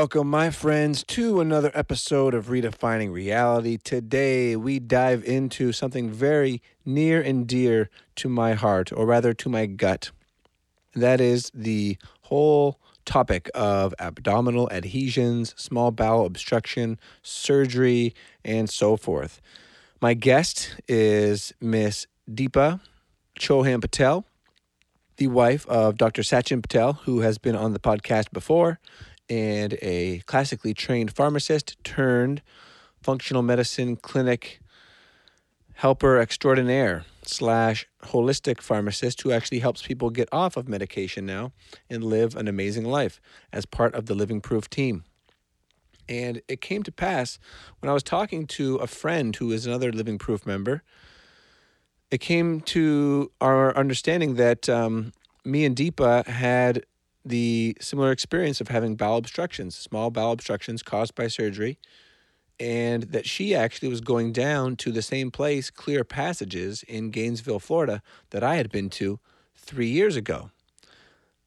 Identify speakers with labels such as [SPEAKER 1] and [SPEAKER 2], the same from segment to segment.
[SPEAKER 1] Welcome, my friends, to another episode of Redefining Reality. Today, we dive into something very near and dear to my heart, or rather to my gut. That is the whole topic of abdominal adhesions, small bowel obstruction, surgery, and so forth. My guest is Miss Deepa Chohan Patel, the wife of Dr. Sachin Patel, who has been on the podcast before and a classically trained pharmacist turned functional medicine clinic helper extraordinaire slash holistic pharmacist who actually helps people get off of medication now and live an amazing life as part of the Living Proof team. And it came to pass when I was talking to a friend who is another Living Proof member. It came to our understanding that um, me and Deepa had the similar experience of having bowel obstructions, small bowel obstructions caused by surgery, and that she actually was going down to the same place, Clear Passages in Gainesville, Florida, that I had been to three years ago.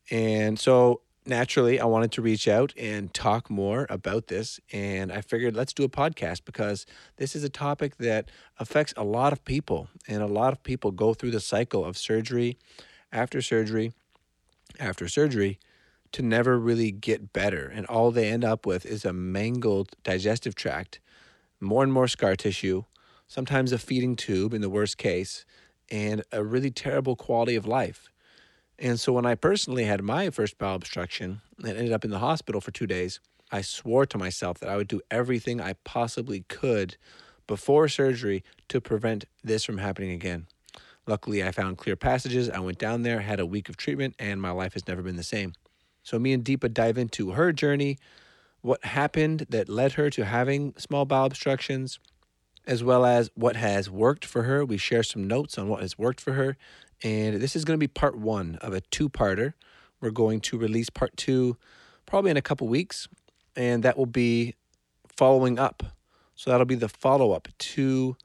[SPEAKER 1] And so naturally, I wanted to reach out and talk more about this. And I figured let's do a podcast because this is a topic that affects a lot of people. And a lot of people go through the cycle of surgery after surgery after surgery to never really get better. And all they end up with is a mangled digestive tract, more and more scar tissue, sometimes a feeding tube in the worst case, and a really terrible quality of life. And so when I personally had my first bowel obstruction and ended up in the hospital for two days, I swore to myself that I would do everything I possibly could before surgery to prevent this from happening again. Luckily, I found clear passages. I went down there, had a week of treatment, and my life has never been the same. So, me and Deepa dive into her journey, what happened that led her to having small bowel obstructions, as well as what has worked for her. We share some notes on what has worked for her. And this is going to be part one of a two parter. We're going to release part two probably in a couple weeks, and that will be following up. So, that'll be the follow up to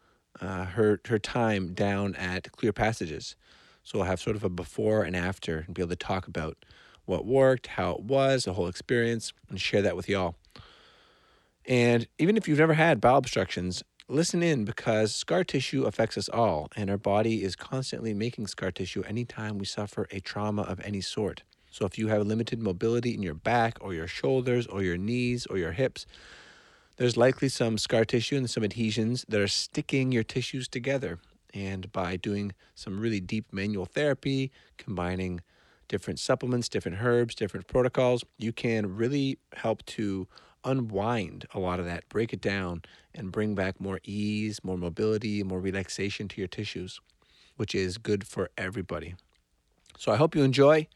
[SPEAKER 1] uh, her, her time down at Clear Passages. So, we'll have sort of a before and after and be able to talk about what worked, how it was, the whole experience, and share that with y'all. And even if you've never had bowel obstructions, listen in because scar tissue affects us all, and our body is constantly making scar tissue anytime we suffer a trauma of any sort. So if you have limited mobility in your back or your shoulders or your knees or your hips, there's likely some scar tissue and some adhesions that are sticking your tissues together. And by doing some really deep manual therapy, combining different supplements, different herbs, different protocols, you can really help to unwind a lot of that, break it down, and bring back more ease, more mobility, more relaxation to your tissues, which is good for everybody. So I hope you enjoy.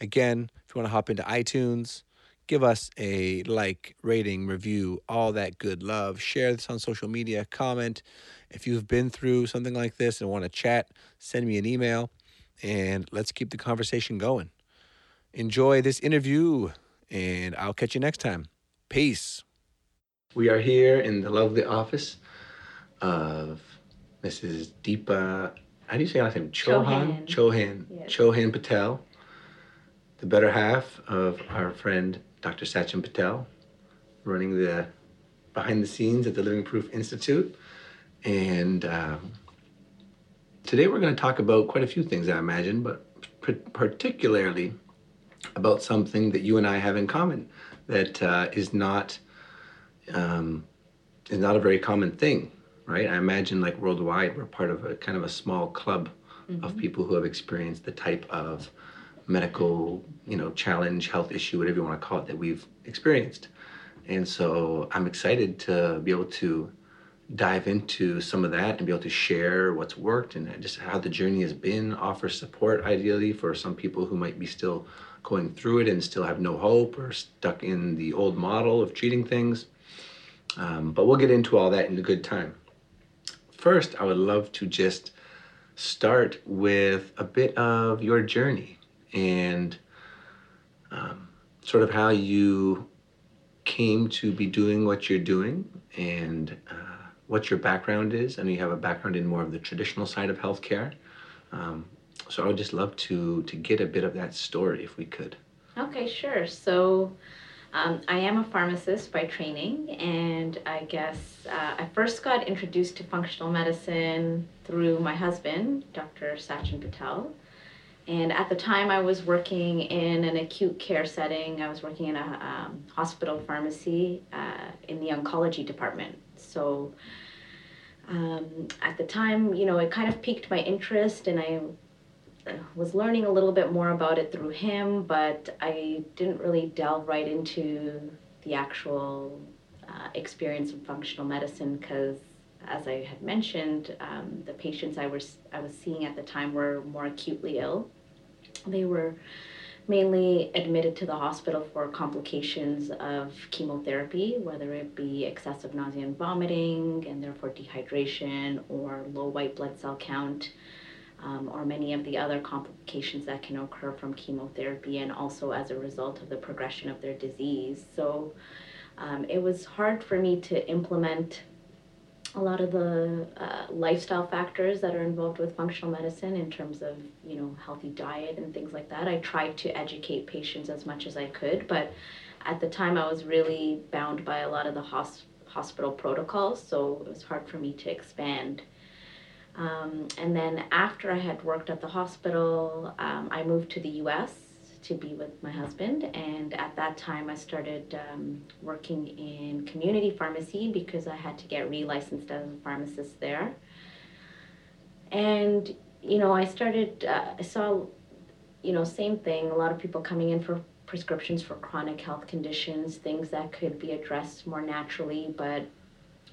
[SPEAKER 1] Again, if you want to hop into iTunes, give us a like, rating, review, all that good love. Share this on social media, comment. If you've been through something like this and want to chat, send me an email and let's keep the conversation going. Enjoy this interview, and I'll catch you next time. Peace. We are here in the lovely office of Mrs. Deepa. How do you say her last name? Chohan. Chohan. Yes. Chauhan Patel, the better half of our friend Dr. Sachin Patel, running the behind the scenes at the Living Proof Institute, and. Um, Today we're going to talk about quite a few things, I imagine, but particularly about something that you and I have in common that uh, is not um, is not a very common thing, right? I imagine like worldwide, we're part of a kind of a small club mm-hmm. of people who have experienced the type of medical, you know, challenge, health issue, whatever you want to call it, that we've experienced. And so I'm excited to be able to dive into some of that and be able to share what's worked and just how the journey has been, offer support ideally for some people who might be still going through it and still have no hope or stuck in the old model of treating things. Um, but we'll get into all that in a good time. First, I would love to just start with a bit of your journey and um, sort of how you came to be doing what you're doing and uh, what your background is. I know you have a background in more of the traditional side of healthcare. Um, so I would just love to to get a bit of that story if we could.
[SPEAKER 2] Okay, sure. So um, I am a pharmacist by training, and I guess uh, I first got introduced to functional medicine through my husband, Dr. Sachin Patel. And at the time, I was working in an acute care setting. I was working in a um, hospital pharmacy uh, in the oncology department. So um, at the time, you know, it kind of piqued my interest, and I uh, was learning a little bit more about it through him, but I didn't really delve right into the actual uh, experience of functional medicine because, as I had mentioned, um, the patients I was I was seeing at the time were more acutely ill. They were mainly admitted to the hospital for complications of chemotherapy, whether it be excessive nausea and vomiting, and therefore dehydration or low white blood cell count um, or many of the other complications that can occur from chemotherapy and also as a result of the progression of their disease. So um, it was hard for me to implement a lot of the uh, lifestyle factors that are involved with functional medicine in terms of you know healthy diet and things like that. I tried to educate patients as much as i could but at the time i was really bound by a lot of the hos- hospital protocols so it was hard for me to expand. Um, and then after I had worked at the hospital, um, I moved to the US to be with my husband. And at that time, I started um, working in community pharmacy because I had to get relicensed as a pharmacist there. And, you know, I started, uh, I saw, you know, same thing, a lot of people coming in for prescriptions for chronic health conditions, things that could be addressed more naturally, but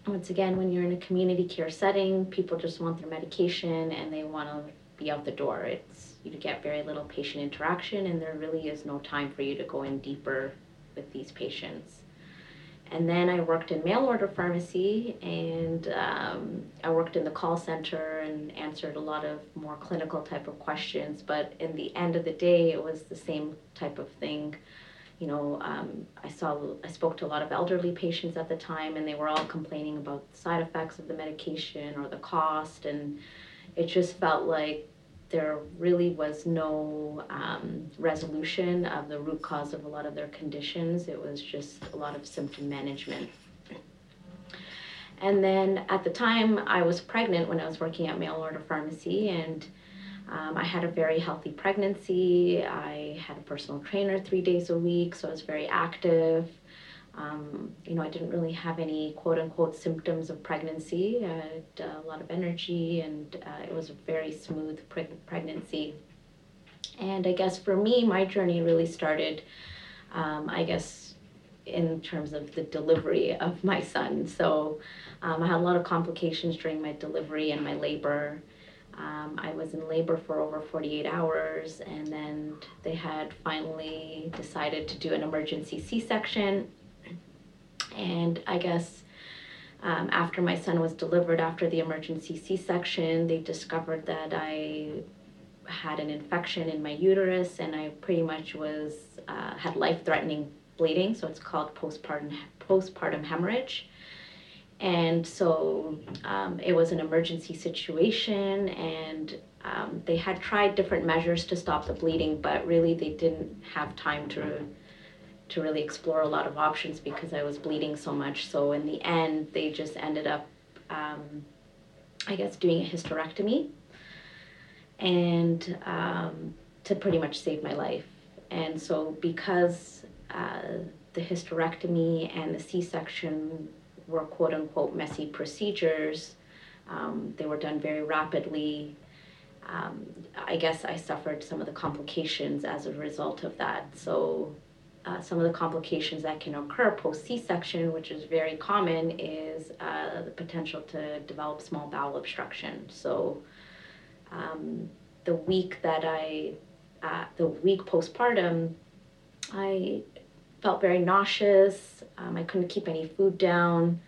[SPEAKER 2] once again, when you're in a community care setting, people just want their medication and they want to be out the door. It's you get very little patient interaction, and there really is no time for you to go in deeper with these patients. And then I worked in mail order pharmacy, and um, I worked in the call center and answered a lot of more clinical type of questions. But in the end of the day, it was the same type of thing you know, um, I saw, I spoke to a lot of elderly patients at the time, and they were all complaining about the side effects of the medication or the cost, and it just felt like there really was no um, resolution of the root cause of a lot of their conditions. It was just a lot of symptom management. And then at the time, I was pregnant when I was working at mail order pharmacy, and um, I had a very healthy pregnancy. I had a personal trainer three days a week, so I was very active. Um, you know, I didn't really have any quote unquote symptoms of pregnancy. I had a lot of energy, and uh, it was a very smooth preg- pregnancy. And I guess for me, my journey really started, um, I guess, in terms of the delivery of my son. So um, I had a lot of complications during my delivery and my labor. Um, I was in labor for over 48 hours, and then they had finally decided to do an emergency C section. And I guess um, after my son was delivered after the emergency C section, they discovered that I had an infection in my uterus, and I pretty much was uh, had life threatening bleeding, so it's called postpartum postpartum hemorrhage. And so um, it was an emergency situation and um, they had tried different measures to stop the bleeding but really they didn't have time to to really explore a lot of options because i was bleeding so much so in the end they just ended up um, i guess doing a hysterectomy and um, to pretty much save my life and so because uh, the hysterectomy and the c-section were quote unquote messy procedures. Um, they were done very rapidly. Um, I guess I suffered some of the complications as a result of that. So uh, some of the complications that can occur post C section, which is very common, is uh, the potential to develop small bowel obstruction. So, um, the week that I, uh, the week postpartum, I felt very nauseous. Um, I couldn't keep any food down.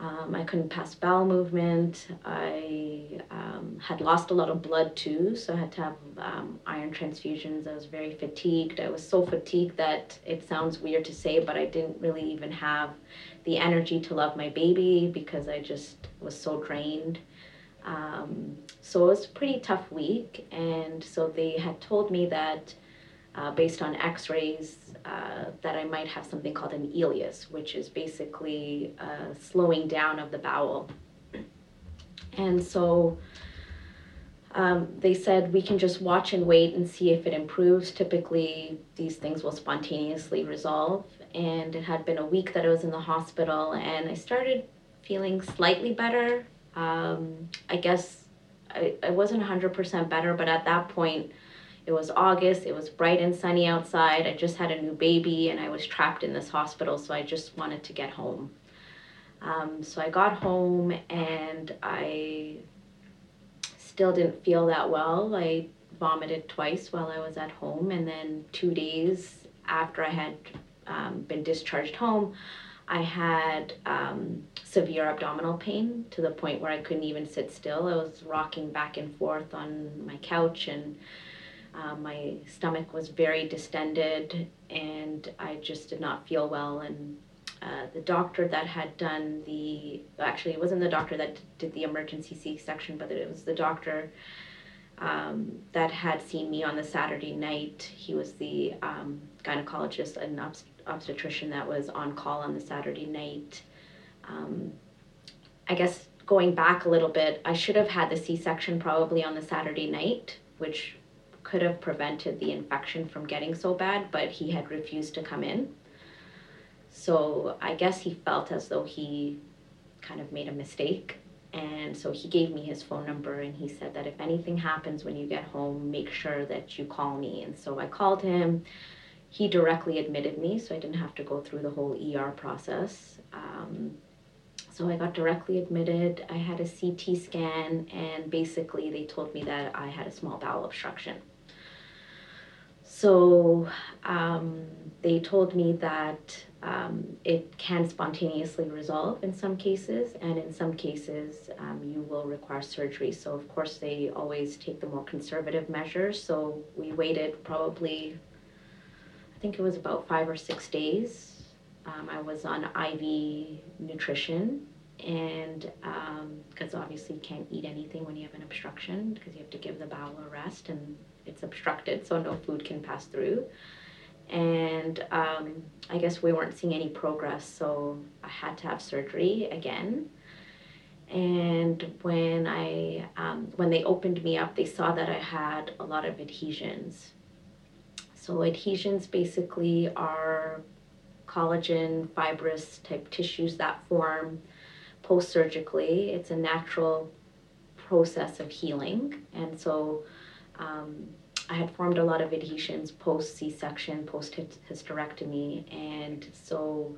[SPEAKER 2] Um, I couldn't pass bowel movement. I um, had lost a lot of blood too, so I had to have um, iron transfusions. I was very fatigued. I was so fatigued that it sounds weird to say, but I didn't really even have the energy to love my baby because I just was so drained. Um, so it was a pretty tough week, and so they had told me that uh, based on x-rays uh, that I might have something called an ileus, which is basically a slowing down of the bowel. And so um, they said we can just watch and wait and see if it improves. Typically, these things will spontaneously resolve. And it had been a week that I was in the hospital, and I started feeling slightly better. Um, I guess I, I wasn't 100% better, but at that point, it was August, it was bright and sunny outside. I just had a new baby and I was trapped in this hospital, so I just wanted to get home. Um, so I got home and I still didn't feel that well. I vomited twice while I was at home, and then two days after I had um, been discharged home, I had um, severe abdominal pain to the point where I couldn't even sit still. I was rocking back and forth on my couch and um, my stomach was very distended and I just did not feel well. And uh, the doctor that had done the, actually, it wasn't the doctor that did the emergency C section, but it was the doctor um, that had seen me on the Saturday night. He was the um, gynecologist and obst- obstetrician that was on call on the Saturday night. Um, I guess going back a little bit, I should have had the C section probably on the Saturday night, which could have prevented the infection from getting so bad, but he had refused to come in. So I guess he felt as though he kind of made a mistake. And so he gave me his phone number and he said that if anything happens when you get home, make sure that you call me. And so I called him. He directly admitted me, so I didn't have to go through the whole ER process. Um, so I got directly admitted. I had a CT scan, and basically, they told me that I had a small bowel obstruction. So um, they told me that um, it can spontaneously resolve in some cases, and in some cases, um, you will require surgery. So, of course, they always take the more conservative measures. So, we waited probably, I think it was about five or six days. Um, I was on IV nutrition, and because um, obviously you can't eat anything when you have an obstruction because you have to give the bowel a rest and it's obstructed, so no food can pass through. And um, I guess we weren't seeing any progress, so I had to have surgery again. And when I um, when they opened me up, they saw that I had a lot of adhesions. So adhesions basically are collagen, fibrous type tissues that form post surgically. It's a natural process of healing, and so um, I had formed a lot of adhesions post C section, post hysterectomy, and so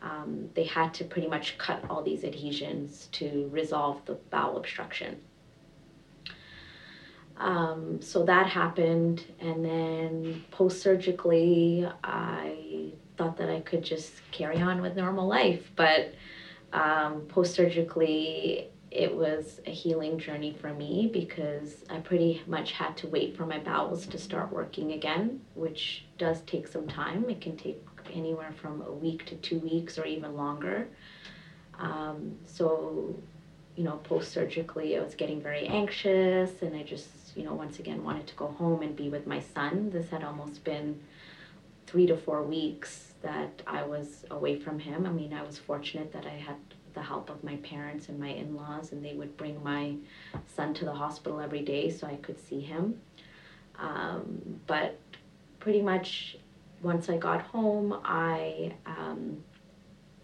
[SPEAKER 2] um, they had to pretty much cut all these adhesions to resolve the bowel obstruction. Um, so that happened, and then post surgically, I thought that I could just carry on with normal life, but um, post surgically, it was a healing journey for me because I pretty much had to wait for my bowels to start working again, which does take some time. It can take anywhere from a week to two weeks or even longer. Um, so, you know, post surgically, I was getting very anxious and I just, you know, once again wanted to go home and be with my son. This had almost been three to four weeks that I was away from him. I mean, I was fortunate that I had the help of my parents and my in-laws and they would bring my son to the hospital every day so I could see him. Um, but pretty much once I got home, I um,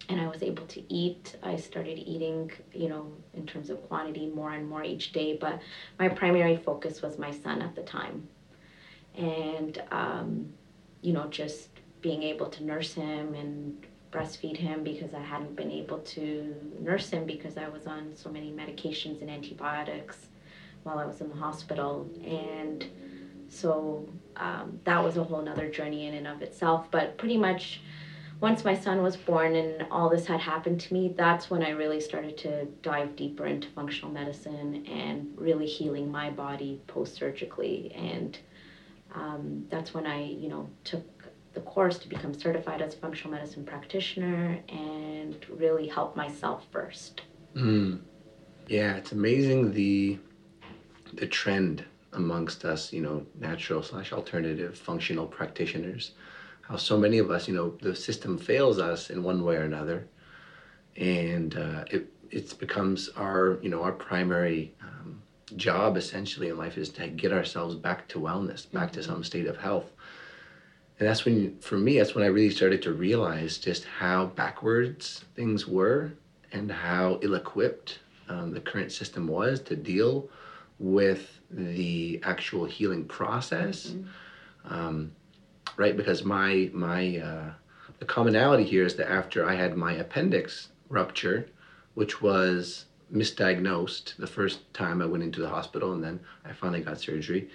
[SPEAKER 2] and I was able to eat. I started eating, you know, in terms of quantity, more and more each day. But my primary focus was my son at the time, and um, you know, just being able to nurse him and breastfeed him because I hadn't been able to nurse him because I was on so many medications and antibiotics while I was in the hospital. And so um, that was a whole nother journey in and of itself. But pretty much once my son was born and all this had happened to me, that's when I really started to dive deeper into functional medicine and really healing my body post surgically. And um, that's when I, you know, took the course to become certified as a functional medicine practitioner and really help myself first.
[SPEAKER 1] Mm. Yeah, it's amazing the the trend amongst us, you know, natural slash alternative functional practitioners. How so many of us, you know, the system fails us in one way or another, and uh, it it becomes our you know our primary um, job essentially in life is to get ourselves back to wellness, back mm-hmm. to some state of health. And that's when, for me, that's when I really started to realize just how backwards things were and how ill equipped um, the current system was to deal with the actual healing process. Mm-hmm. Um, right? Because my my uh, the commonality here is that after I had my appendix rupture, which was misdiagnosed the first time I went into the hospital, and then I finally got surgery.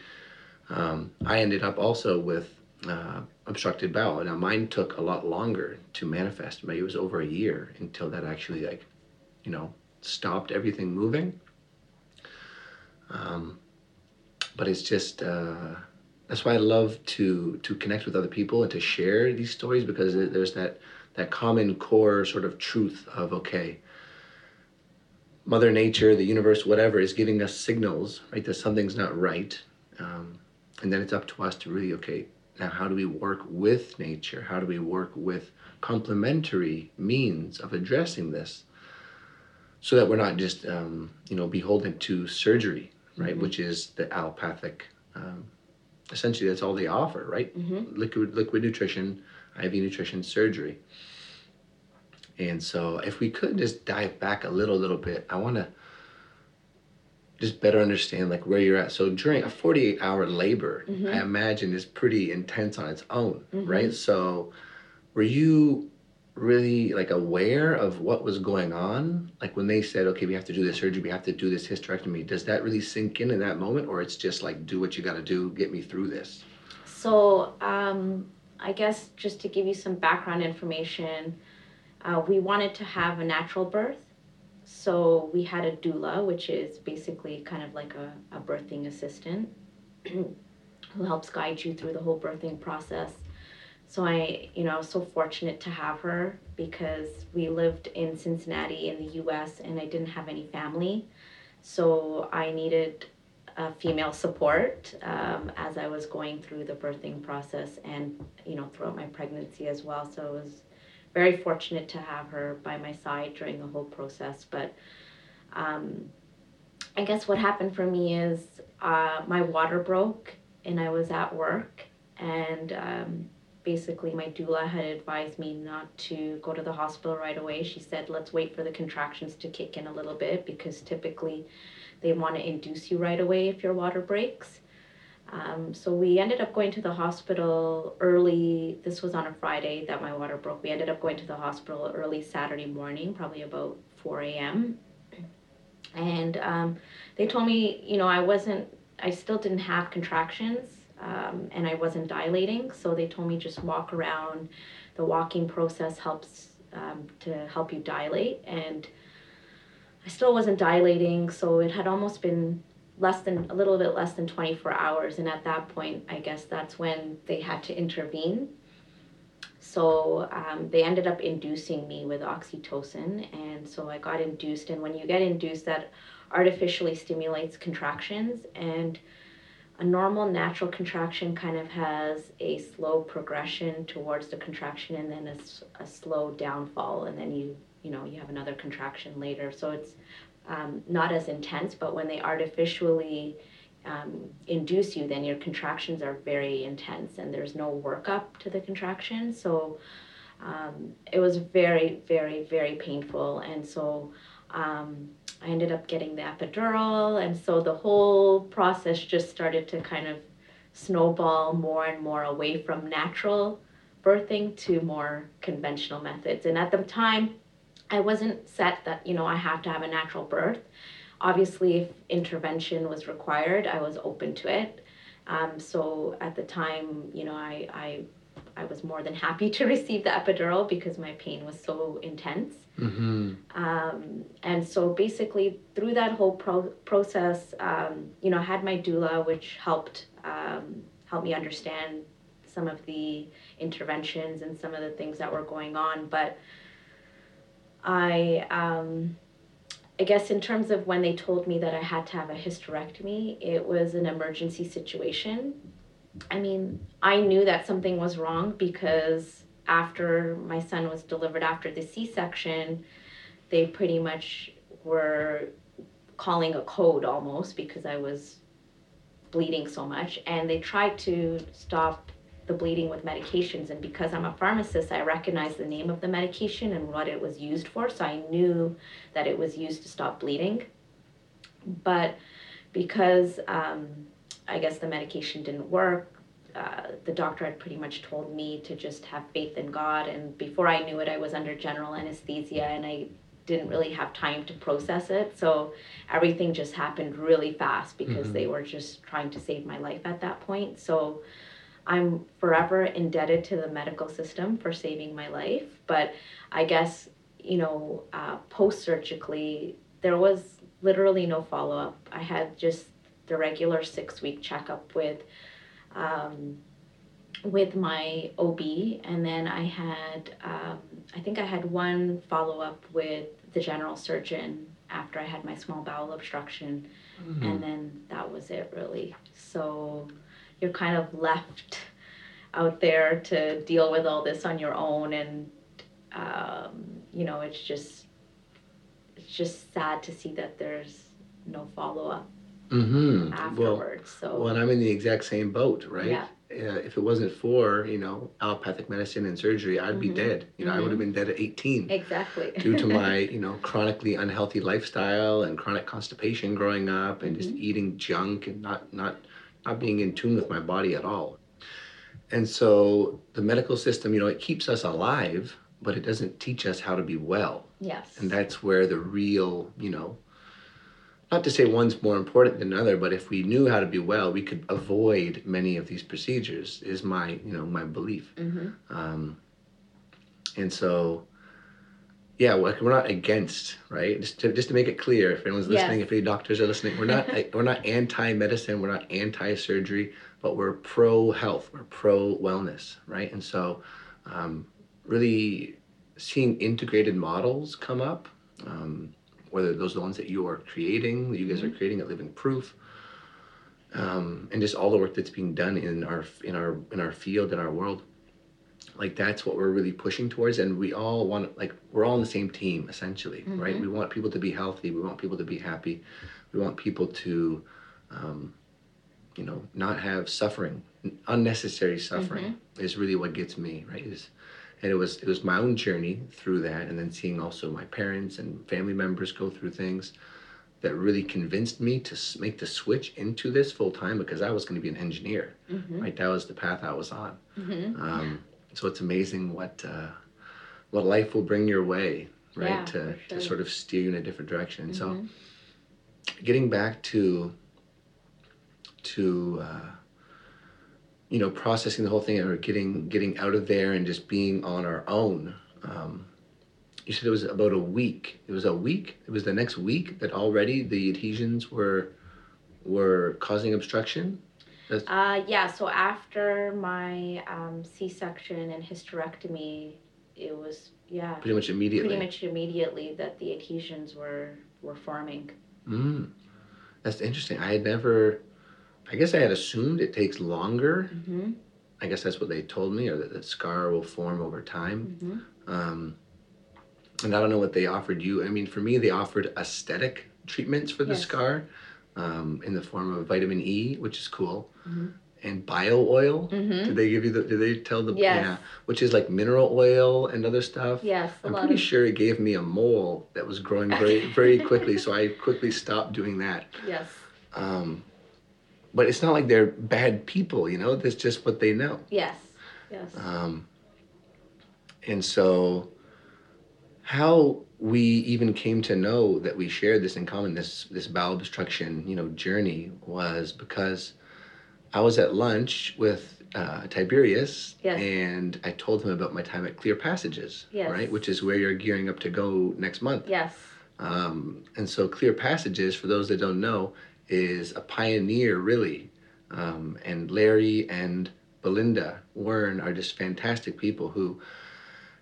[SPEAKER 1] Um, I ended up also with uh, obstructed bowel. Now mine took a lot longer to manifest. Maybe it was over a year until that actually like, you know, stopped everything moving. Um, but it's just uh, that's why I love to to connect with other people and to share these stories because there's that that common core sort of truth of okay mother nature the universe whatever is giving us signals right that something's not right um, and then it's up to us to really okay now how do we work with nature how do we work with complementary means of addressing this so that we're not just um, you know beholden to surgery right mm-hmm. which is the allopathic um, essentially that's all they offer, right? Mm-hmm. Liquid liquid nutrition, IV nutrition, surgery. And so if we could just dive back a little little bit, I want to just better understand like where you're at. So during a 48 hour labor, mm-hmm. I imagine is pretty intense on its own, mm-hmm. right? So were you really like aware of what was going on like when they said okay we have to do this surgery we have to do this hysterectomy does that really sink in in that moment or it's just like do what you got to do get me through this
[SPEAKER 2] so um, i guess just to give you some background information uh, we wanted to have a natural birth so we had a doula which is basically kind of like a, a birthing assistant who helps guide you through the whole birthing process so I, you know, so fortunate to have her because we lived in Cincinnati in the US and I didn't have any family. So I needed a female support um, as I was going through the birthing process and, you know, throughout my pregnancy as well. So it was very fortunate to have her by my side during the whole process. But um, I guess what happened for me is uh, my water broke and I was at work and um, basically my doula had advised me not to go to the hospital right away. She said, let's wait for the contractions to kick in a little bit because typically they want to induce you right away if your water breaks. Um, so we ended up going to the hospital early. This was on a Friday that my water broke. We ended up going to the hospital early Saturday morning, probably about 4 a.m. And um, they told me, you know, I wasn't, I still didn't have contractions um, and I wasn't dilating. So they told me just walk around. The walking process helps um, to help you dilate, and I still wasn't dilating. So it had almost been less than a little bit less than 24 hours, and at that point, I guess that's when they had to intervene. So um, they ended up inducing me with oxytocin, and so I got induced. And when you get induced, that artificially stimulates contractions and a normal natural contraction kind of has a slow progression towards the contraction and then a, a slow downfall and then you you know you have another contraction later so it's um, not as intense but when they artificially um, induce you then your contractions are very intense and there's no workup to the contraction. So um, it was very very very painful. And so um, I ended up getting the epidural, and so the whole process just started to kind of snowball more and more away from natural birthing to more conventional methods. And at the time, I wasn't set that, you know, I have to have a natural birth. Obviously, if intervention was required, I was open to it. Um, so at the time, you know, I, I I was more than happy to receive the epidural because my pain was so intense.
[SPEAKER 1] Mm-hmm.
[SPEAKER 2] Um, and so basically, through that whole pro- process, um, you know, I had my doula, which helped um, help me understand some of the interventions and some of the things that were going on. But I, um, I guess, in terms of when they told me that I had to have a hysterectomy, it was an emergency situation. I mean, I knew that something was wrong because after my son was delivered after the C section, they pretty much were calling a code almost because I was bleeding so much. And they tried to stop the bleeding with medications. And because I'm a pharmacist, I recognized the name of the medication and what it was used for. So I knew that it was used to stop bleeding. But because um, I guess the medication didn't work, uh, the doctor had pretty much told me to just have faith in God. And before I knew it, I was under general anesthesia and I didn't really have time to process it. So everything just happened really fast because
[SPEAKER 1] Mhm.
[SPEAKER 2] they were just trying to save my life at that point. So I'm forever indebted to the medical system for saving my life. But I guess, you know, uh, post surgically, there was literally no follow up. I had just the regular six week checkup with. Um, with my OB, and then I had, um, I think I had one follow up with the general surgeon after I had my small bowel obstruction,
[SPEAKER 1] Mm-hmm.
[SPEAKER 2] and then that was it really. So you're kind of left out there to deal with all this on your own, and um, you know it's just it's just sad to see that there's no follow up
[SPEAKER 1] Mm-hmm. Well,
[SPEAKER 2] afterwards. so
[SPEAKER 1] well, and I'm in the exact same boat, right?
[SPEAKER 2] Yeah.
[SPEAKER 1] Uh, if it wasn't for you know allopathic medicine and surgery, I'd be
[SPEAKER 2] Mhm.
[SPEAKER 1] dead. You know, I would have been dead at 18
[SPEAKER 2] exactly
[SPEAKER 1] due to my you know chronically unhealthy lifestyle and chronic constipation growing up and just eating junk and not not not being in tune with my body at all. And so the medical system, you know, it keeps us alive, but it doesn't teach us how to be well.
[SPEAKER 2] yes
[SPEAKER 1] And that's where the real, you know, not to say one's more important than another, but if we knew how to be well, we could avoid many of these procedures. Is my, you know, my belief.
[SPEAKER 2] hmm
[SPEAKER 1] Um, and so, yeah, we're we're not against, right? Just to just to make it clear, if anyone's listening,
[SPEAKER 2] Yes.
[SPEAKER 1] if any doctors are listening, we're not we're not anti-medicine, we're not anti-surgery, but we're pro-health, we're pro-wellness, right? And so, um, really seeing integrated models come up, um, whether those are the ones that you are creating, that you guys are creating at Living Proof, um, and just all the work that's being done in our in our in our field in our world like that's what we're really pushing towards and we all want like we're all on the same team essentially right? We want people to be healthy we want people to be happy we want people to um, you know not have suffering unnecessary suffering is really what gets me right is and it was it was my own journey through that and then seeing also my parents and family members go through things that really convinced me to make the switch into this full time because I was going to be an engineer. Right that was the path I was on.
[SPEAKER 2] Hmm
[SPEAKER 1] um, so it's amazing what uh, what life will bring your way, right?
[SPEAKER 2] Yeah,
[SPEAKER 1] to
[SPEAKER 2] for
[SPEAKER 1] to sort of steer you in a different direction.
[SPEAKER 2] Mhm.
[SPEAKER 1] so, getting back to to uh, you know processing the whole thing or getting getting out of there and just being on our own. Um, you said it was about a week. It was a week. It was the next week that already the adhesions were were causing obstruction.
[SPEAKER 2] Uh, yeah, so after my um, C section and hysterectomy, it was, yeah,
[SPEAKER 1] Pretty much immediately.
[SPEAKER 2] pretty much immediately that the adhesions were, were forming.
[SPEAKER 1] Mm, that's interesting. I had never, I guess I had assumed it takes longer.
[SPEAKER 2] hmm
[SPEAKER 1] I guess that's what they told me, or that the scar will form over time.
[SPEAKER 2] hmm
[SPEAKER 1] Um, and I don't know what they offered you. I mean, for me, they offered aesthetic treatments for the
[SPEAKER 2] Yes.
[SPEAKER 1] scar um, in the form of vitamin E, which is cool,
[SPEAKER 2] Mhm.
[SPEAKER 1] and bio oil.
[SPEAKER 2] hmm
[SPEAKER 1] Did they give you the? Did they tell the?
[SPEAKER 2] Yes.
[SPEAKER 1] Yeah, which is like mineral oil and other stuff.
[SPEAKER 2] Yes,
[SPEAKER 1] I'm pretty
[SPEAKER 2] of,
[SPEAKER 1] sure it gave me a mole that was growing very, very quickly, so I quickly stopped doing that.
[SPEAKER 2] yes,
[SPEAKER 1] Um, but it's not like they're bad people, you know. That's just what they know.
[SPEAKER 2] yes, yes.
[SPEAKER 1] Um, And so, how we even came to know that we shared this in common, this this bowel obstruction, you know, journey was because I was at lunch with uh, Tiberius,
[SPEAKER 2] Yes.
[SPEAKER 1] and I told him about my time at Clear Passages,
[SPEAKER 2] Yes.
[SPEAKER 1] right, which is where you're gearing up to go next month.
[SPEAKER 2] Yes.
[SPEAKER 1] Um, and so, Clear Passages, for those that don't know, is a pioneer, really. Um, and Larry and Belinda Wurn are just fantastic people who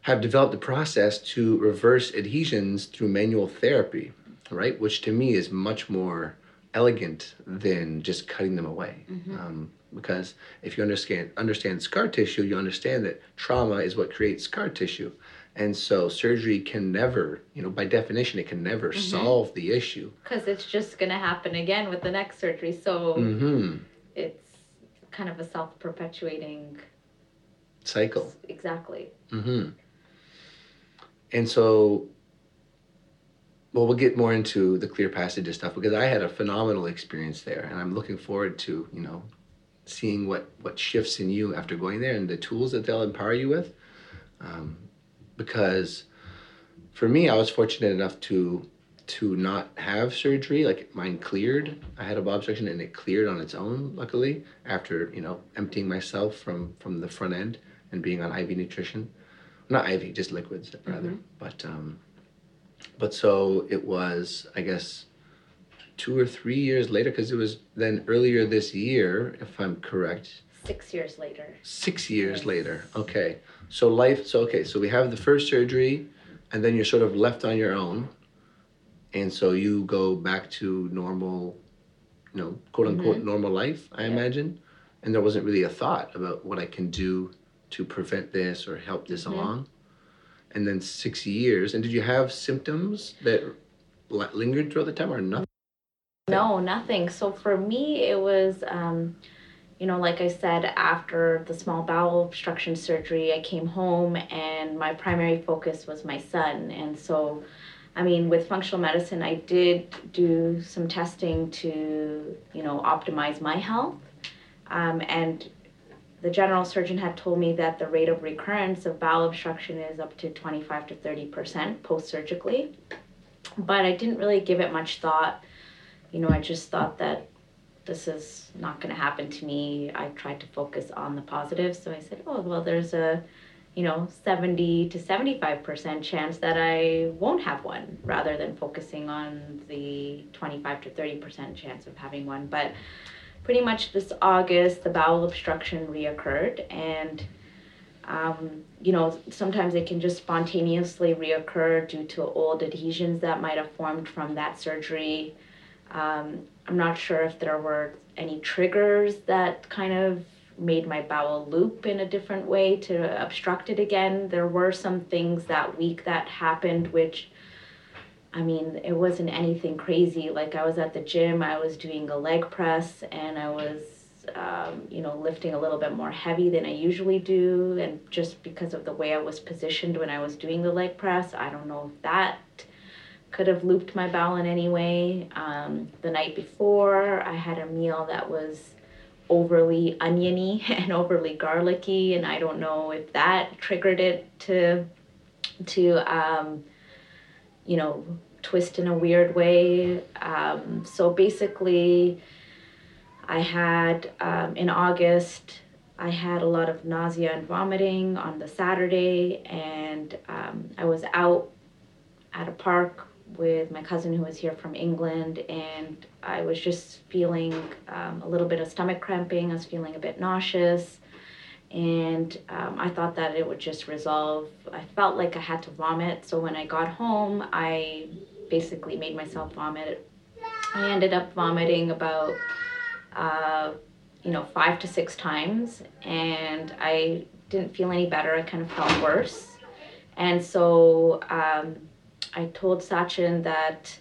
[SPEAKER 1] have developed a process to reverse adhesions through manual therapy, right? Which to me is much more elegant than just cutting them away. Um, because if you understand understand scar tissue, you understand that trauma is what creates scar tissue. And so surgery can never, you know, by definition, it can never solve the issue.
[SPEAKER 2] Because it's just going to happen again with the next surgery. So
[SPEAKER 1] hmm
[SPEAKER 2] it's kind of a self perpetuating.
[SPEAKER 1] Cycle.
[SPEAKER 2] Exactly.
[SPEAKER 1] hmm And so, well, we'll get more into the clear passages stuff because I had a phenomenal experience there, and I'm looking forward to you know seeing what what shifts in you after going there and the tools that they'll empower you with. Um, because for me, I was fortunate enough to to not have surgery. Like mine cleared. I had a bowel obstruction and it cleared on its own. Luckily, after you know emptying myself from from the front end and being on IV nutrition, not IV, just liquids rather. But um, but so it was. I guess two or three years later, because it was then earlier this year, if I'm correct.
[SPEAKER 2] Six years later.
[SPEAKER 1] Six years
[SPEAKER 2] Yes.
[SPEAKER 1] later. Okay. So life. So okay. So we have the first surgery, and then you're sort of left on your own, and so you go back to normal, you know, quote unquote normal life. I
[SPEAKER 2] Yeah.
[SPEAKER 1] imagine, and there wasn't really a thought about what I can do to prevent this or help this
[SPEAKER 2] Mhm.
[SPEAKER 1] along. And then six years. And did you have symptoms that lingered throughout the time, or nothing?
[SPEAKER 2] No, nothing. So for me, it was, um, you know, like I said, after the small bowel obstruction surgery, I came home and my primary focus was my son. And so, I mean, with functional medicine, I did do some testing to, you know, optimize my health. Um, and the general surgeon had told me that the rate of recurrence of bowel obstruction is up to 25 to 30% post surgically. But I didn't really give it much thought you know, I just thought that this is not going to happen to me. I tried to focus on the positive. So I said, oh, well, there's a, you know, 70 to 75% chance that I won't have one rather than focusing on the 25 to 30% chance of having one. But pretty much this August, the bowel obstruction reoccurred. And, um, you know, sometimes it can just spontaneously reoccur due to old adhesions that might have formed from that surgery. Um, I'm not sure if there were any triggers that kind of made my bowel loop in a different way to obstruct it again. There were some things that week that happened, which, I mean, it wasn't anything crazy. Like I was at the gym, I was doing a leg press, and I was, um, you know, lifting a little bit more heavy than I usually do. And just because of the way I was positioned when I was doing the leg press, I don't know if that could have looped my bowel in any way. Um, the night before, I had a meal that was overly oniony and overly garlicky, and I don't know if that triggered it to, to, um, you know, twist in a weird way. Um, so basically, I had um, in August. I had a lot of nausea and vomiting on the Saturday, and um, I was out at a park with my cousin who was here from England, and I was just feeling um, a little bit of stomach cramping. I was feeling a bit nauseous, and um, I thought that it would just resolve. I felt like I had to vomit, so when I got home, I basically made myself vomit. I ended up vomiting about, uh, you know, five to six times, and I didn't feel any better. I kind of felt worse, and so. Um, I told Sachin that,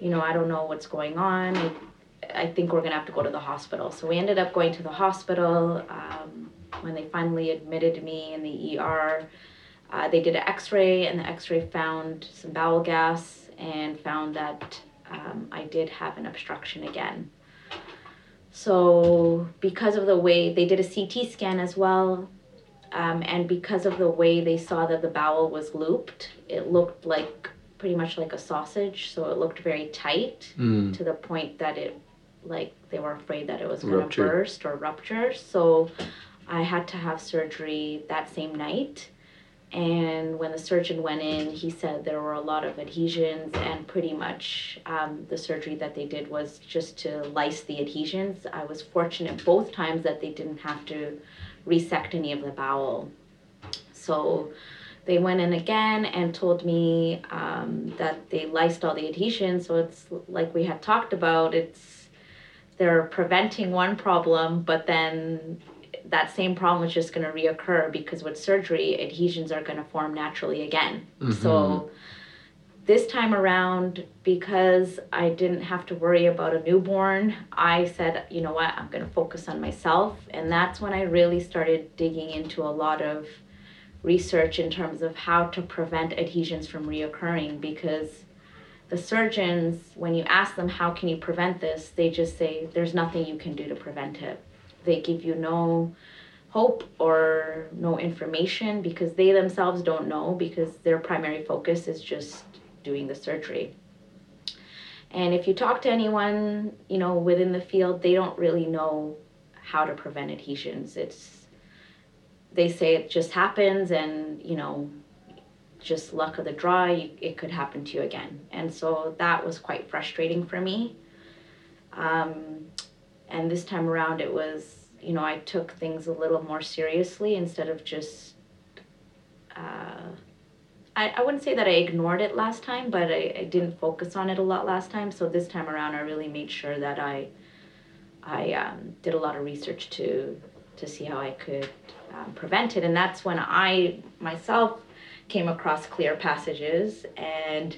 [SPEAKER 2] you know, I don't know what's going on. I, think we're gonna have to go to the hospital. So we ended up going to the hospital. Um, when they finally admitted me in the ER, uh, they did an X-ray, and the X-ray found some bowel gas and found that um, I did have an obstruction again. So because of the way they did a CT scan as well, Um, and because of the way they saw that the bowel was looped, it looked like pretty much like a sausage. So it looked very tight
[SPEAKER 1] Mm.
[SPEAKER 2] to the point that it, like, they were afraid that it was going to burst or rupture. So I had to have surgery that same night. And when the surgeon went in, he said there were a lot of adhesions, and pretty much um, the surgery that they did was just to lyse the adhesions. I was fortunate both times that they didn't have to resect any of the bowel. So they went in again and told me um, that they lysed all the adhesions. So it's like we had talked about, it's they're preventing one problem, but then that same problem is just going to reoccur because with surgery, adhesions are going to form naturally again. So mm-hmm. this time around, because I didn't have to worry about a newborn, I said, you know what, I'm going to focus on myself. And that's when I really started digging into a lot of research in terms of how to prevent adhesions from reoccurring because the surgeons, when you ask them how can you prevent this, they just say there's nothing you can do to prevent it. They give you no hope or no information because they themselves don't know because their primary focus is just doing the surgery. And if you talk to anyone, you know, within the field, they don't really know how to prevent adhesions. It's they say it just happens and, you know, just luck of the draw, it could happen to you again. And so that was quite frustrating for me. Um, and this time around, it was, you know, I took things a little more seriously instead of just. Uh, I, I wouldn't say that I ignored it last time, but I, I didn't focus on it a lot last time. So this time around, I really made sure that I, I um, did a lot of research to, to see how I could um, prevent it. And that's when I myself came across clear passages and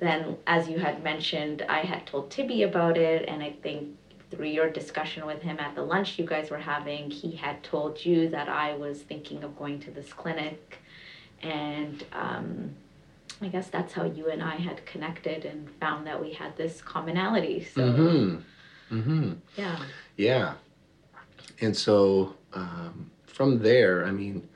[SPEAKER 2] then as you had mentioned i had told tibby about it and i think through your discussion with him at the lunch you guys were having he had told you that i was thinking of going to this clinic and um, i guess that's how you and i had connected and found that we had this commonality so
[SPEAKER 1] Mm-hmm. Mm-hmm.
[SPEAKER 2] yeah
[SPEAKER 1] Yeah. And so um, from there, I mean,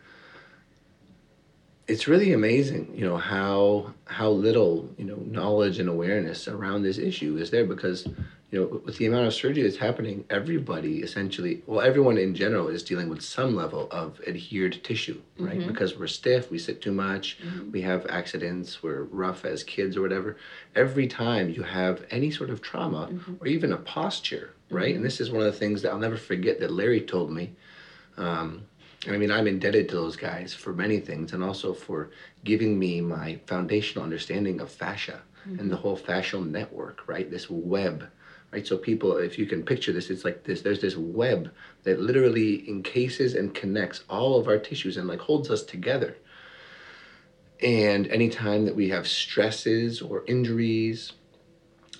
[SPEAKER 1] it's really amazing, you know, how how little, you know, knowledge and awareness around this issue is there because, you know, with the amount of surgery that's happening, everybody essentially, well, everyone in general is dealing with some level of adhered tissue, right?
[SPEAKER 2] Mhm.
[SPEAKER 1] Because we're stiff, we sit too much,
[SPEAKER 2] Mhm.
[SPEAKER 1] we have accidents, we're rough as kids or whatever. Every time you have any sort of trauma
[SPEAKER 2] Mhm.
[SPEAKER 1] or even a posture, right? And this is one of the things that I'll never forget that Larry told me. Um, and I mean, I'm indebted to those guys for many things and also for giving me my foundational understanding of fascia and the whole fascial network, right? This web, right? So, people, if you can picture this, it's like this there's this web that literally encases and connects all of our tissues and like holds us together. And anytime that we have stresses or injuries,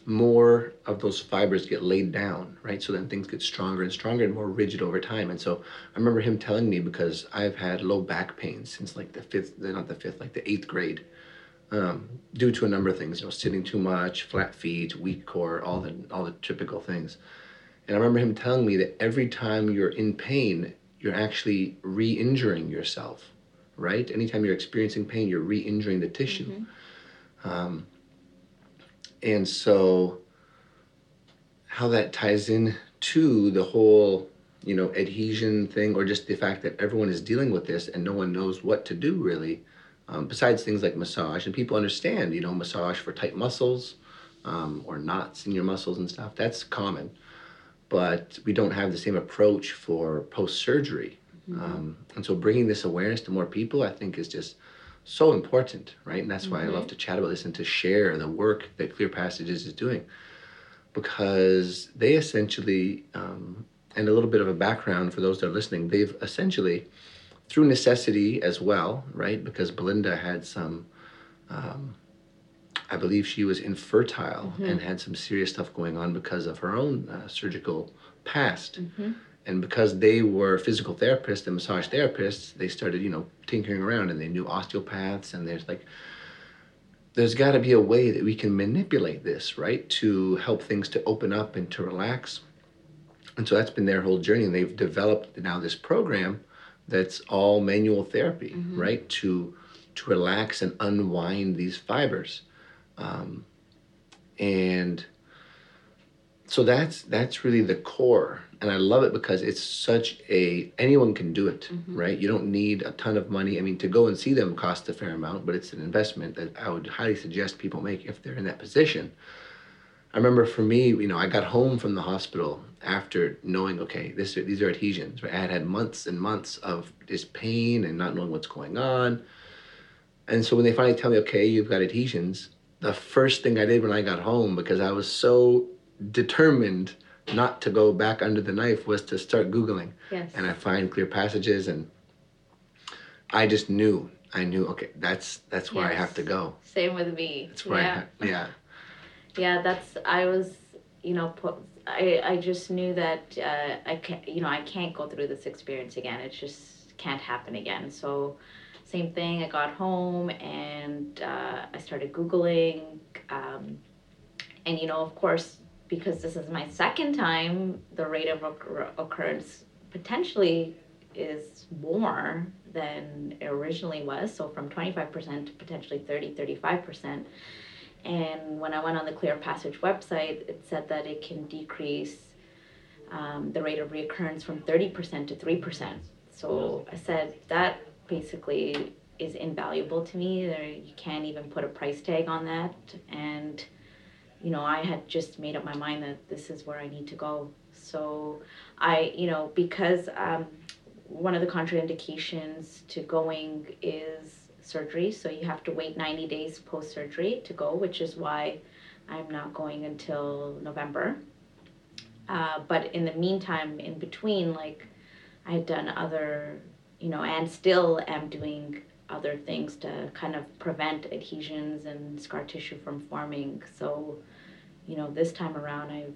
[SPEAKER 1] more of those fibers get laid down, right? So then things get stronger and stronger and more rigid over time. And so I remember him telling me because I've had low back pain since like the fifth, not the fifth, like the eighth grade, um, due to a number of things. You know, sitting too much, flat feet, weak core, all the all the typical things. And I remember him telling me that every time you're in pain, you're actually re-injuring yourself, right? Anytime you're experiencing pain, you're re-injuring the tissue. Um, and so how that ties in to the whole you know adhesion thing or just the fact that everyone is dealing with this and no one knows what to do really um, besides things like massage and people understand you know massage for tight muscles um, or knots in your muscles and stuff that's common. But we don't have the same approach for post surgery um, and so bringing this awareness to more people i think is just so important right? And that's why i love to chat about this and to share the work that clear passages is doing. Because they essentially um, and a little bit of a background for those that are listening they've essentially through necessity as well right? Because belinda had some um, i believe she was infertile and had some serious stuff going on because of her own uh, surgical past. And because they were physical therapists and massage therapists they started you know tinkering around and they knew osteopaths and there's like there's got to be a way that we can manipulate this right to help things to open up and to relax. And so that's been their whole journey and they've developed now this program that's all manual therapy, mm-hmm. right? To to relax and unwind these fibers, um, and so that's that's really the core and i love it because it's such a anyone can do it mm-hmm. right you don't need a ton of money i mean to go and see them costs a fair amount but it's an investment that i would highly suggest people make if they're in that position i remember for me you know i got home from the hospital after knowing okay this these are adhesions right? I had had months and months of this pain and not knowing what's going on. And so when they finally tell me okay you've got adhesions the first thing i did when i got home because i was so determined not to go back under the knife was to start googling.
[SPEAKER 2] Yes.
[SPEAKER 1] and i find clear passages and i just knew. I knew okay that's that's where yes. i have to go.
[SPEAKER 2] Same with me.
[SPEAKER 1] That's where yeah. I yeah
[SPEAKER 2] yeah that's i was you know i i just knew that uh, i can't you know i can't go through this experience again it just can't happen again so same thing i got home and uh, i started googling um, and you know of course because this is my second time, the rate of occur- occurrence potentially is more than it originally was. So from 25% to potentially 30, 35%. And when I went on the Clear Passage website, it said that it can decrease um, the rate of reoccurrence from 30% to 3%. So I said that basically is invaluable to me. There, you can't even put a price tag on that. And you know, I had just made up my mind that this is where I need to go. So I, you know, because um, one of the contraindications to going is surgery. So you have to wait 90 days post surgery to go, which is why I'm not going until November. Uh, but in the meantime, in between, like I had done other, you know, and still am doing other things to kind of prevent adhesions and scar tissue from forming. So you know, this time around, I've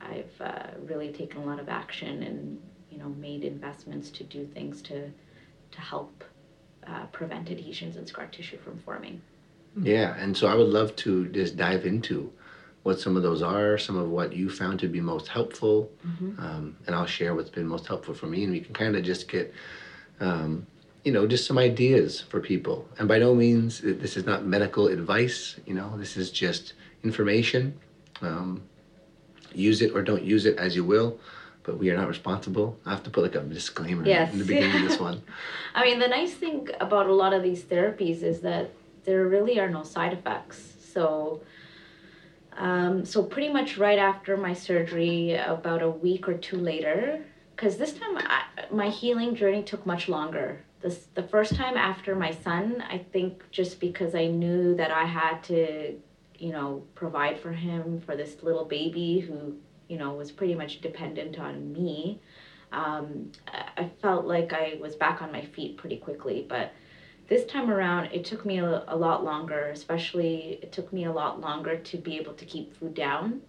[SPEAKER 2] I've uh, really taken a lot of action and you know made investments to do things to to help uh, prevent adhesions and scar tissue from forming.
[SPEAKER 1] Yeah, and so I would love to just dive into what some of those are, some of what you found to be most helpful, mm-hmm. um, and I'll share what's been most helpful for me, and we can kind of just get. Um, you know, just some ideas for people. And by no means, this is not medical advice, you know, this is just information um, use it or don't use it as you will, but we are not responsible. I have to put like a disclaimer yes. in the beginning of this one.
[SPEAKER 2] I mean, the nice thing about a lot of these therapies is that there really are no side effects. So, um, so pretty much right after my surgery, about a week or two later, because this time I, my healing journey took much longer. This the first time after my son, I think just because I knew that I had to you know, provide for him, for this little baby who, you know, was pretty much dependent on me. Um, I felt like I was back on my feet pretty quickly, but this time around, it took me a, a lot longer, especially it took me a lot longer to be able to keep food down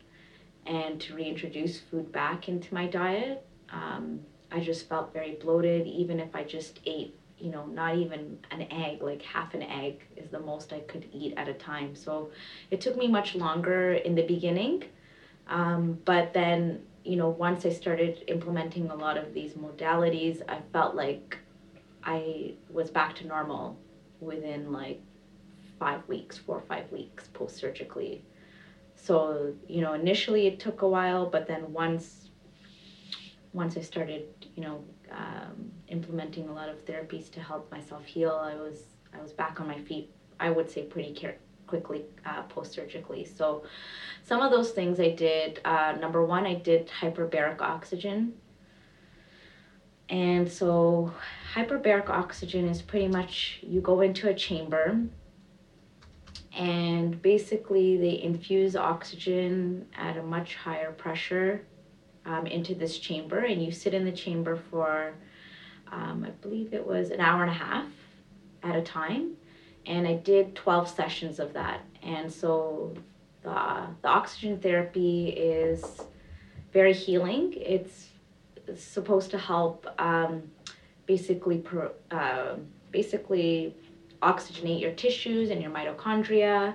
[SPEAKER 2] and to reintroduce food back into my diet. Um, I just felt very bloated, even if I just ate you know, not even an egg, like half an egg is the most I could eat at a time. So it took me much longer in the beginning. Um, but then, you know, once I started implementing a lot of these modalities, I felt like I was back to normal within like five weeks, four or five weeks post surgically. So, you know, initially it took a while, but then once once I started, you know, um, implementing a lot of therapies to help myself heal, I was I was back on my feet. I would say pretty care- quickly uh, post surgically. So, some of those things I did. Uh, number one, I did hyperbaric oxygen. And so, hyperbaric oxygen is pretty much you go into a chamber and basically they infuse oxygen at a much higher pressure um, into this chamber, and you sit in the chamber for, um, I believe it was an hour and a half at a time. And I did 12 sessions of that. And so the, the oxygen therapy is very healing. It's, supposed to help um, basically, uh, basically oxygenate your tissues and your mitochondria.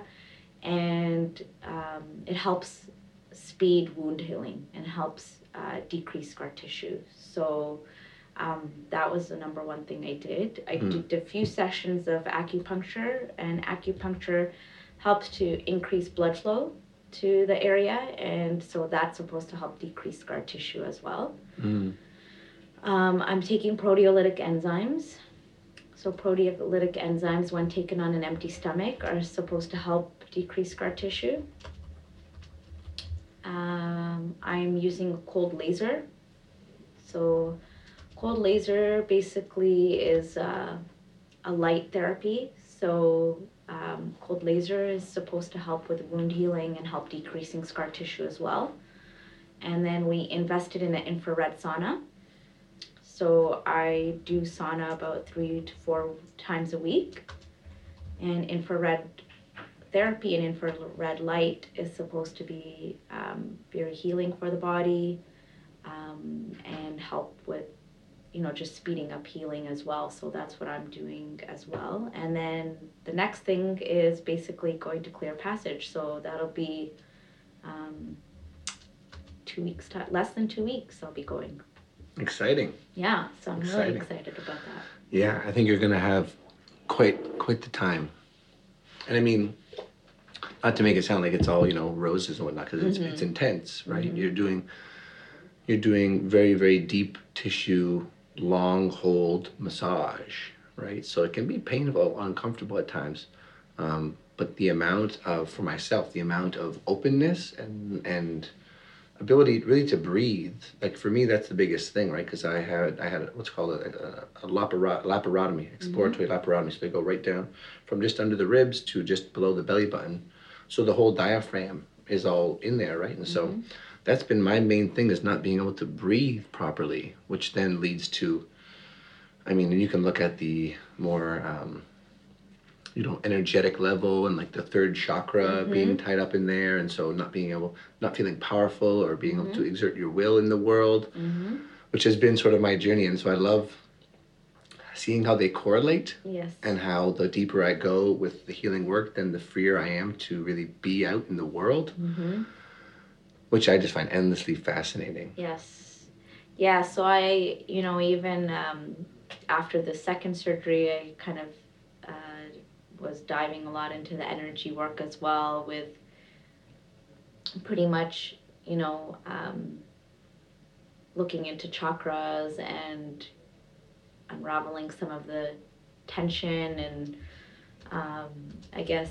[SPEAKER 2] And um, it helps speed wound healing and helps uh, decrease scar tissue. So um, that was the number one thing I did. I
[SPEAKER 1] Mm.
[SPEAKER 2] did a few sessions of acupuncture, and acupuncture helps to increase blood flow to the area, and so that's supposed to help decrease scar tissue as well.
[SPEAKER 1] Mm.
[SPEAKER 2] Um, I'm taking proteolytic enzymes. So, proteolytic enzymes, when taken on an empty stomach, are supposed to help decrease scar tissue. Um, I'm using a cold laser. So, cold laser basically is uh, a light therapy. So, um, cold laser is supposed to help with wound healing and help decreasing scar tissue as well. And then we invested in an infrared sauna. So I do sauna about three to four times a week. And infrared therapy and infrared light is supposed to be um, very healing for the body um, and help with, you know, just speeding up healing as well. So that's what I'm doing as well. And then the next thing is basically going to clear passage. So that'll be um, two weeks, less than two weeks, I'll be going.
[SPEAKER 1] Exciting.
[SPEAKER 2] Yeah, so I'm
[SPEAKER 1] Exciting.
[SPEAKER 2] really excited about that.
[SPEAKER 1] Yeah, I think you're gonna have quite quite the time. And I mean, not to make it sound like it's all you know roses and whatnot, because it's it's intense, right? You're doing you're doing very very deep tissue, long hold massage, right? So it can be painful, uncomfortable at times. Um, but the amount of, for myself, the amount of openness and and ability really to breathe like for me that's the biggest thing right? Because i had i had what's called a, a, a laparo- laparotomy exploratory laparotomy. So they go right down from just under the ribs to just below the belly button. So the whole diaphragm is all in there right? And so that's been my main thing is not being able to breathe properly which then leads to i mean and you can look at the more um, you know energetic level and like the third chakra being tied up in there and so not being able not feeling powerful or being able to exert your will in the world
[SPEAKER 2] Mm-hmm.
[SPEAKER 1] which has been sort of my journey and so i love seeing how they correlate
[SPEAKER 2] Yes.
[SPEAKER 1] and how the deeper i go with the healing work then the freer i am to really be out in the world
[SPEAKER 2] Mm-hmm.
[SPEAKER 1] Which i just find endlessly fascinating
[SPEAKER 2] Yes. Yeah, so I, you know, even um, after the second surgery, I kind of uh, was diving a lot into the energy work as well with pretty much, you know, um, looking into chakras and unraveling some of the tension and um, I guess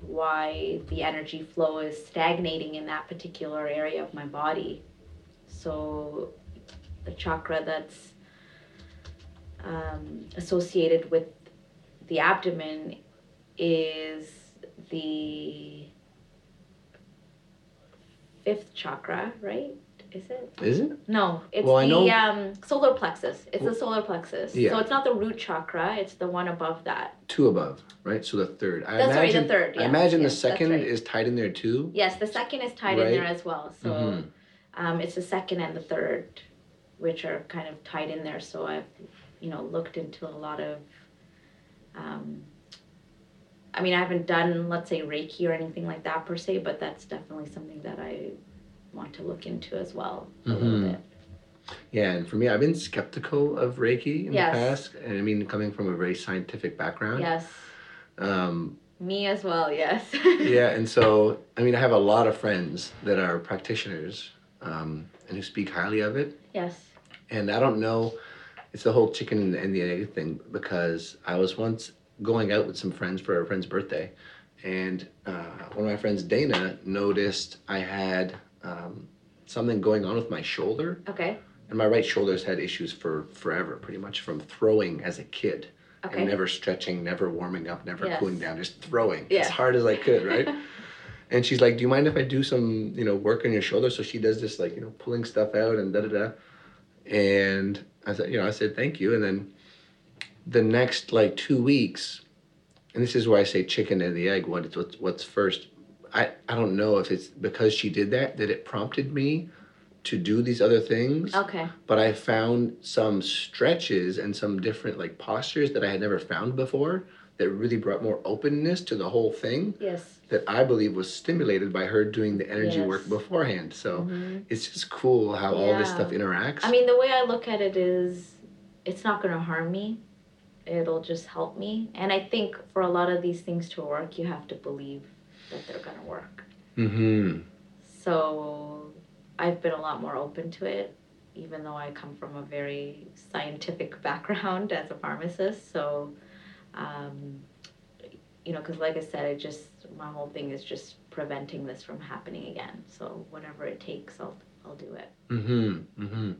[SPEAKER 2] why the energy flow is stagnating in that particular area of my body. So, the chakra that's um, associated with the abdomen is the fifth chakra, right? Is it?
[SPEAKER 1] is it
[SPEAKER 2] No, it's
[SPEAKER 1] Well, I
[SPEAKER 2] the um, solar plexus. It's the solar plexus.
[SPEAKER 1] Yeah.
[SPEAKER 2] So it's not the root chakra, it's the one above that.
[SPEAKER 1] two above right so the third i
[SPEAKER 2] That's right, the
[SPEAKER 1] imagine
[SPEAKER 2] third,
[SPEAKER 1] i
[SPEAKER 2] yeah.
[SPEAKER 1] imagine
[SPEAKER 2] Yes,
[SPEAKER 1] the second
[SPEAKER 2] right.
[SPEAKER 1] is tied in there too
[SPEAKER 2] Yes, the second is tied
[SPEAKER 1] Right.
[SPEAKER 2] in there as well. So
[SPEAKER 1] Mhm.
[SPEAKER 2] um, it's the second and the third, which are kind of tied in there. So I've, you know, looked into a lot of. Um, I mean, I haven't done, let's say, Reiki or anything like that per se, but that's definitely something that I want to look into as well a
[SPEAKER 1] Mhm.
[SPEAKER 2] little bit.
[SPEAKER 1] Yeah, and for me, I've been skeptical of Reiki in
[SPEAKER 2] Yes.
[SPEAKER 1] the past, and I mean, coming from a very scientific background.
[SPEAKER 2] Yes,
[SPEAKER 1] Um,
[SPEAKER 2] me as well. Yes.
[SPEAKER 1] yeah, and so I mean, I have a lot of friends that are practitioners um, and who speak highly of it,
[SPEAKER 2] yes.
[SPEAKER 1] and I don't know. It's the whole chicken and the egg thing because I was once going out with some friends for a friend's birthday, and uh, one of my friends, Dana, noticed I had um, something going on with my shoulder.
[SPEAKER 2] Okay.
[SPEAKER 1] And my right shoulder's had issues for forever, pretty much from throwing as a kid.
[SPEAKER 2] Okay.
[SPEAKER 1] And never stretching, never warming up, never
[SPEAKER 2] Yes.
[SPEAKER 1] cooling down, just throwing
[SPEAKER 2] Yeah.
[SPEAKER 1] as hard as I could, right? and she's like, Do you mind if I do some, you know, work on your shoulder? So she does this, like, you know, pulling stuff out and da da da. And I said, You know, I said, Thank you. And then the next, like, two weeks, and this is where I say chicken and the egg, what, what's, what's first. I, I don't know if it's because she did that that it prompted me to do these other things
[SPEAKER 2] Okay.
[SPEAKER 1] but I found some stretches and some different like postures that I had never found before that really brought more openness to the whole thing
[SPEAKER 2] Yes.
[SPEAKER 1] that I believe was stimulated by her doing the energy work beforehand. So
[SPEAKER 2] Mhm.
[SPEAKER 1] it's just cool how all this stuff interacts.
[SPEAKER 2] I mean, the way I look at it is it's not going to harm me. It'll just help me. And I think for a lot of these things to work, you have to believe that they're going to work.
[SPEAKER 1] Mm-hmm.
[SPEAKER 2] So I've been a lot more open to it, even though I come from a very scientific background as a pharmacist. So, um, you know, because like I said, I just, my whole thing is just preventing this from happening again. So whatever it takes, I'll, I'll do it.
[SPEAKER 1] Mm-hmm. Mm-hmm.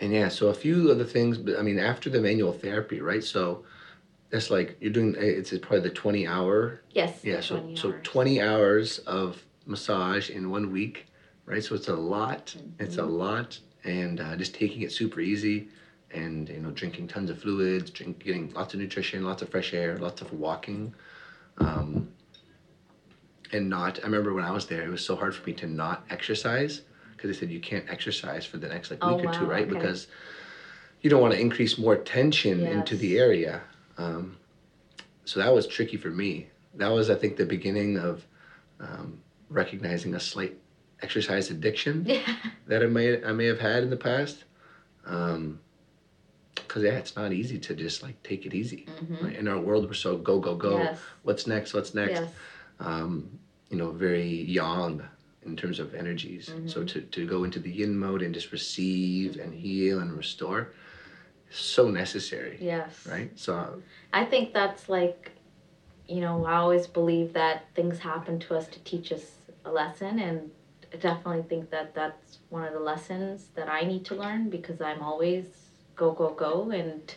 [SPEAKER 1] And yeah, so a few other things, but I mean, after the manual therapy, right? So that's like you're doing. eh, It's probably the twenty hour.
[SPEAKER 2] Yes.
[SPEAKER 1] Yeah. So
[SPEAKER 2] 20
[SPEAKER 1] so
[SPEAKER 2] hours.
[SPEAKER 1] twenty hours of massage in one week, right? So it's a lot. It's a
[SPEAKER 2] Mhm.
[SPEAKER 1] lot, and uh, just taking it super easy, and you know, drinking tons of fluids, drink, getting lots of nutrition, lots of fresh air, lots of walking. Um, and not, I remember when I was there, it was so hard for me to not exercise because they said you can't exercise for the next like
[SPEAKER 2] Oh,
[SPEAKER 1] week or two, right?
[SPEAKER 2] okay.
[SPEAKER 1] Because you don't want to increase more tension into the area. Um, so that was tricky for me. That was, I think, the beginning of um, recognizing a slight exercise addiction
[SPEAKER 2] Yeah.
[SPEAKER 1] that I may I may have had in the past. Um, Cause yeah, it's not easy to just like take it easy.
[SPEAKER 2] Mhm.
[SPEAKER 1] Right? In our world, we're so go go go.
[SPEAKER 2] Yes.
[SPEAKER 1] What's next? What's next?
[SPEAKER 2] Yes.
[SPEAKER 1] um, you know, very yang in terms of energies. So to, to go into the yin mode and just receive and heal and restore, so necessary,
[SPEAKER 2] Yes.
[SPEAKER 1] right? So,
[SPEAKER 2] I think that's like, you know, I always believe that things happen to us to teach us a lesson, and I definitely think that that's one of the lessons that I need to learn because I'm always go go go, and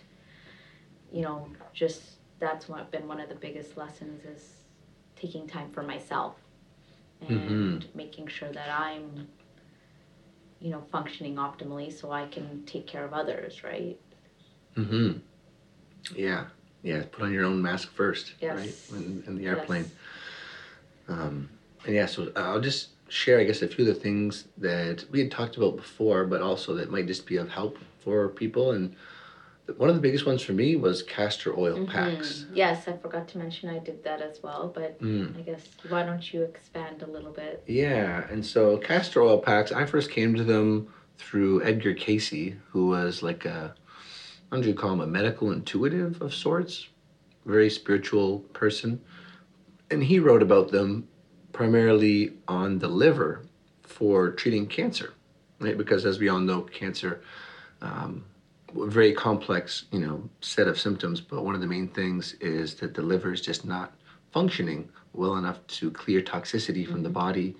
[SPEAKER 2] you know, just that's what been one of the biggest lessons is taking time for myself mm-hmm. and making sure that I'm, you know, functioning optimally so I can take care of others, right?
[SPEAKER 1] Hmm yeah, yeah. Put on your own mask first,
[SPEAKER 2] Yes.
[SPEAKER 1] right? In, in the airplane.
[SPEAKER 2] Yes.
[SPEAKER 1] Um, and yeah, so I'll just share, I guess, a few of the things that we had talked about before, but also that might just be of help for people. And one of the biggest ones for me was castor oil packs.
[SPEAKER 2] Mhm. Yes, I forgot to mention I did that as well, but
[SPEAKER 1] Mm.
[SPEAKER 2] I guess why don't you expand a little bit?
[SPEAKER 1] Yeah, and so castor oil packs, I first came to them through Edgar Cayce, who was like a, how would you call him, a medical intuitive of sorts, very spiritual person. And he wrote about them primarily on the liver for treating cancer, right? Because as we all know, cancer, um, a very complex, you know, set of symptoms. But one of the main things is that the liver is just not functioning well enough to clear toxicity from the body.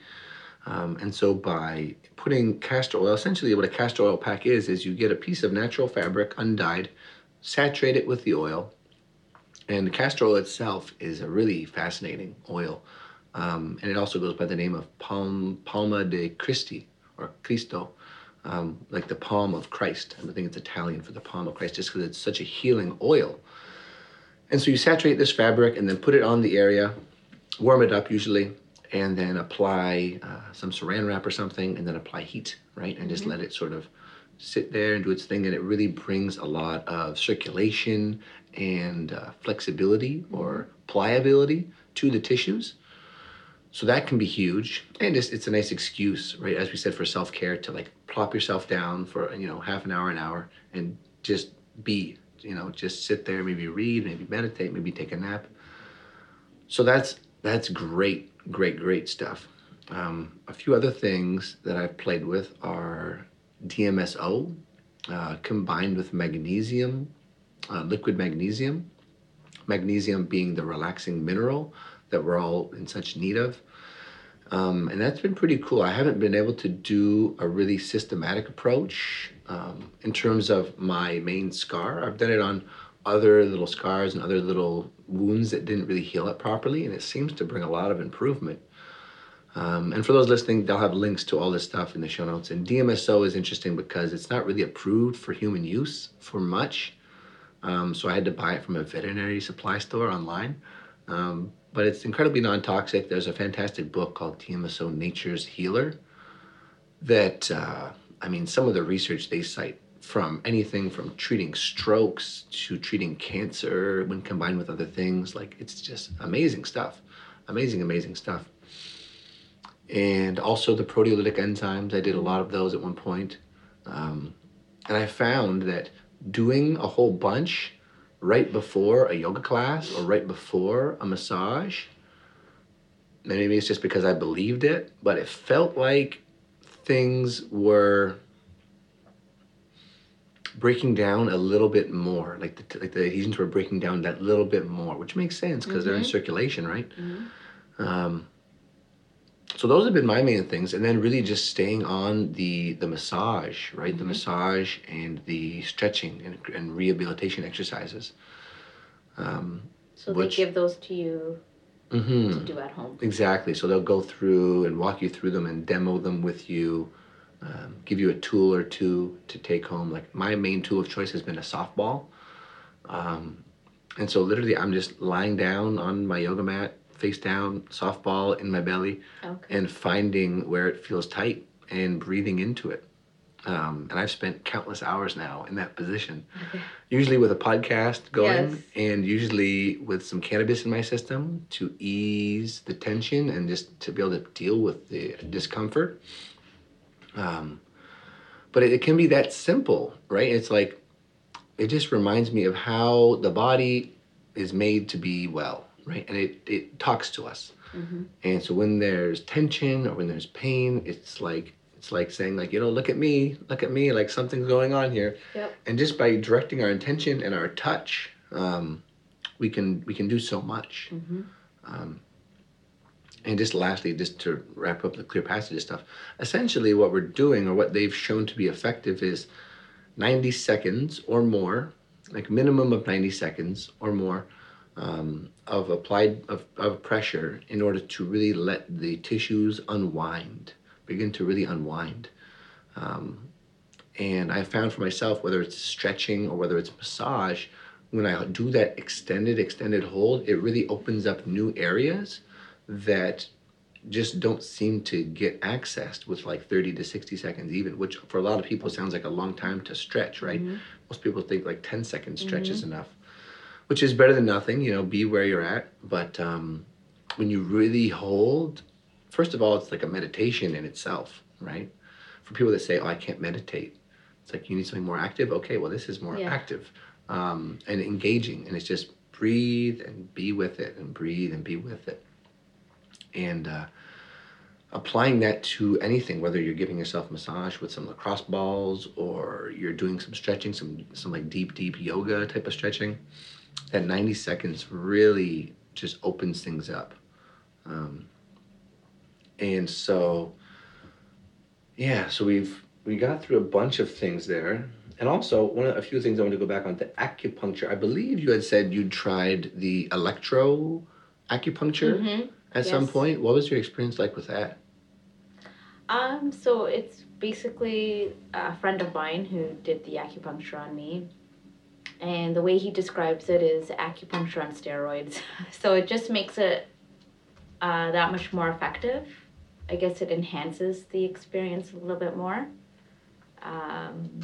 [SPEAKER 1] Um, and so by putting castor oil, essentially what a castor oil pack is, is you get a piece of natural fabric, undyed, saturate it with the oil. And castor oil itself is a really fascinating oil. Um, and it also goes by the name of Palm, Palma de Cristi or Cristo, um, like the palm of Christ. And I think it's Italian for the palm of Christ, just because it's such a healing oil. And so you saturate this fabric and then put it on the area, warm it up usually, and then apply uh, some saran wrap or something, and then apply heat, right? And just let it sort of sit there and do its thing. And it really brings a lot of circulation and uh, flexibility or pliability to the tissues. So that can be huge, and just it's a nice excuse, right? As we said for self care, to like plop yourself down for you know half an hour, an hour, and just be, you know, just sit there, maybe read, maybe meditate, maybe take a nap. So that's that's great, great, great stuff. Um, a few other things that I've played with are DMSO uh, combined with magnesium, uh, liquid magnesium. Magnesium being the relaxing mineral that we're all in such need of. Um, and that's been pretty cool. I haven't been able to do a really systematic approach um, in terms of my main scar. I've done it on other little scars and other little wounds that didn't really heal up properly, and it seems to bring a lot of improvement. Um, and for those listening, they'll have links to all this stuff in the show notes. And DMSO is interesting because it's not really approved for human use for much. Um, so I had to buy it from a veterinary supply store online. Um, but it's incredibly non toxic. There's a fantastic book called DMSO Nature's Healer that, uh, I mean, some of the research they cite from anything from treating strokes to treating cancer when combined with other things, like it's just amazing stuff. Amazing, amazing stuff. And also the proteolytic enzymes. I did a lot of those at one point. Um, and I found that doing a whole bunch right before a yoga class or right before a massage. Maybe it's just because I believed it, but it felt like things were breaking down a little bit more. Like the, like the adhesions were breaking down that little bit more, which makes sense because they're in circulation, right? Um, so those have been my main things, and then really just staying on the the massage, right? The massage and the stretching and, and rehabilitation exercises. Um,
[SPEAKER 2] So
[SPEAKER 1] Which-
[SPEAKER 2] they give those to you
[SPEAKER 1] mhm.
[SPEAKER 2] to do at home.
[SPEAKER 1] Exactly. So they'll go through and walk you through them and demo them with you, um, give you a tool or two to take home. Like my main tool of choice has been a softball. Um, and so literally, I'm just lying down on my yoga mat, face down, softball in my belly,
[SPEAKER 2] Okay.
[SPEAKER 1] and finding where it feels tight and breathing into it. Um, and I've spent countless hours now in that position,
[SPEAKER 2] Okay.
[SPEAKER 1] usually with a podcast going
[SPEAKER 2] Yes.
[SPEAKER 1] and usually with some cannabis in my system to ease the tension and just to be able to deal with the discomfort. Um, but it, it can be that simple, right? It's like, it just reminds me of how the body is made to be well, right? And it, it talks to us.
[SPEAKER 2] Mhm.
[SPEAKER 1] And so when there's tension or when there's pain, it's like it's like saying like you know look at me, look at me, like something's going on here.
[SPEAKER 2] Yep.
[SPEAKER 1] And just by directing our intention and our touch, um, we can we can do so much.
[SPEAKER 2] Mhm.
[SPEAKER 1] Um, and just lastly, just to wrap up the clear passage stuff, essentially what we're doing or what they've shown to be effective is 90 seconds or more, like minimum of 90 seconds or more um, of applied of, of pressure in order to really let the tissues unwind, begin to really unwind. Um, and I found for myself, whether it's stretching or whether it's massage, when I do that extended, extended hold, it really opens up new areas that just don't seem to get accessed with like 30 to 60 seconds even which for a lot of people sounds like a long time to stretch right? Most people think like 10 second stretch is enough which is better than nothing you know be where you're at. But um, when you really hold first of all it's like a meditation in itself right? For people that say oh i can't meditate it's like you need something more active? Okay well this is more
[SPEAKER 2] Yeah.
[SPEAKER 1] active um, and engaging and it's just breathe and be with it and breathe and be with it and uh, applying that to anything whether you're giving yourself massage with some lacrosse balls or you're doing some stretching some some like deep deep yoga type of stretching that 90 seconds really just opens things up. Um, and so yeah so we've we got through a bunch of things there. And also one of a few things i want to go back on the acupuncture. I believe you had said you'd tried the electro acupuncture.
[SPEAKER 2] Mhm.
[SPEAKER 1] At some point what was your experience like with that
[SPEAKER 2] Um, so it's basically a friend of mine who did the acupuncture on me. And the way he describes it is acupuncture on steroids. So it just makes it uh, that much more effective. I guess it enhances the experience a little bit more. Um,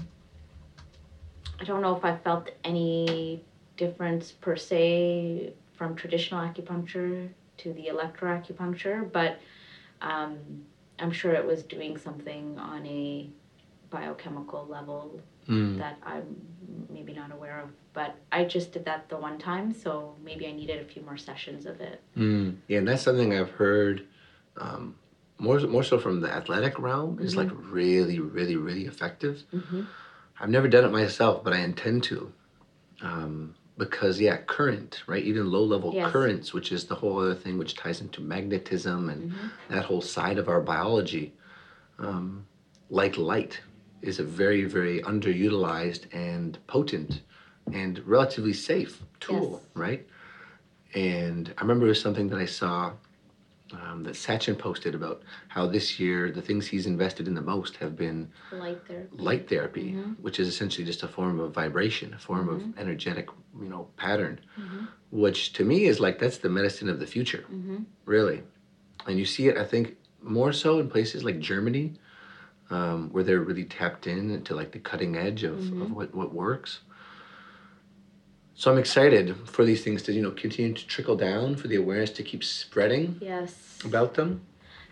[SPEAKER 2] I don't know if I felt any difference per se from traditional acupuncture to the electroacupuncture, but um, I'm sure it was doing something on a biochemical level
[SPEAKER 1] mm.
[SPEAKER 2] that I'm maybe not aware of. But I just did that the one time, so maybe I needed a few more sessions of it.
[SPEAKER 1] Mm. yeah and that's something i've heard um, more, more so from the athletic realm is like really really really effective
[SPEAKER 2] Mm-hmm.
[SPEAKER 1] i've never done it myself but i intend to um, because yeah current right even low level
[SPEAKER 2] Yes.
[SPEAKER 1] currents which is the whole other thing which ties into magnetism and
[SPEAKER 2] Mhm.
[SPEAKER 1] that whole side of our biology um, like light is a very very underutilized and potent and relatively safe tool
[SPEAKER 2] Yes.
[SPEAKER 1] right and i remember it was something that i saw um, that Sachin posted about how this year the things he's invested in the most have been
[SPEAKER 2] Light there.
[SPEAKER 1] light therapy,
[SPEAKER 2] Mhm.
[SPEAKER 1] which is essentially just a form of vibration, a form
[SPEAKER 2] Mm-hmm.
[SPEAKER 1] of energetic, you know, pattern,
[SPEAKER 2] Mhm.
[SPEAKER 1] which to me is like that's the medicine of the future,
[SPEAKER 2] Mm-hmm.
[SPEAKER 1] really. And you see it, I think, more so in places like Germany, um, where they're really tapped in to like the cutting edge of,
[SPEAKER 2] Mm-hmm.
[SPEAKER 1] of what, what works. So I'm excited for these things to, you know, continue to trickle down, for the awareness to keep spreading
[SPEAKER 2] Yes.
[SPEAKER 1] about them.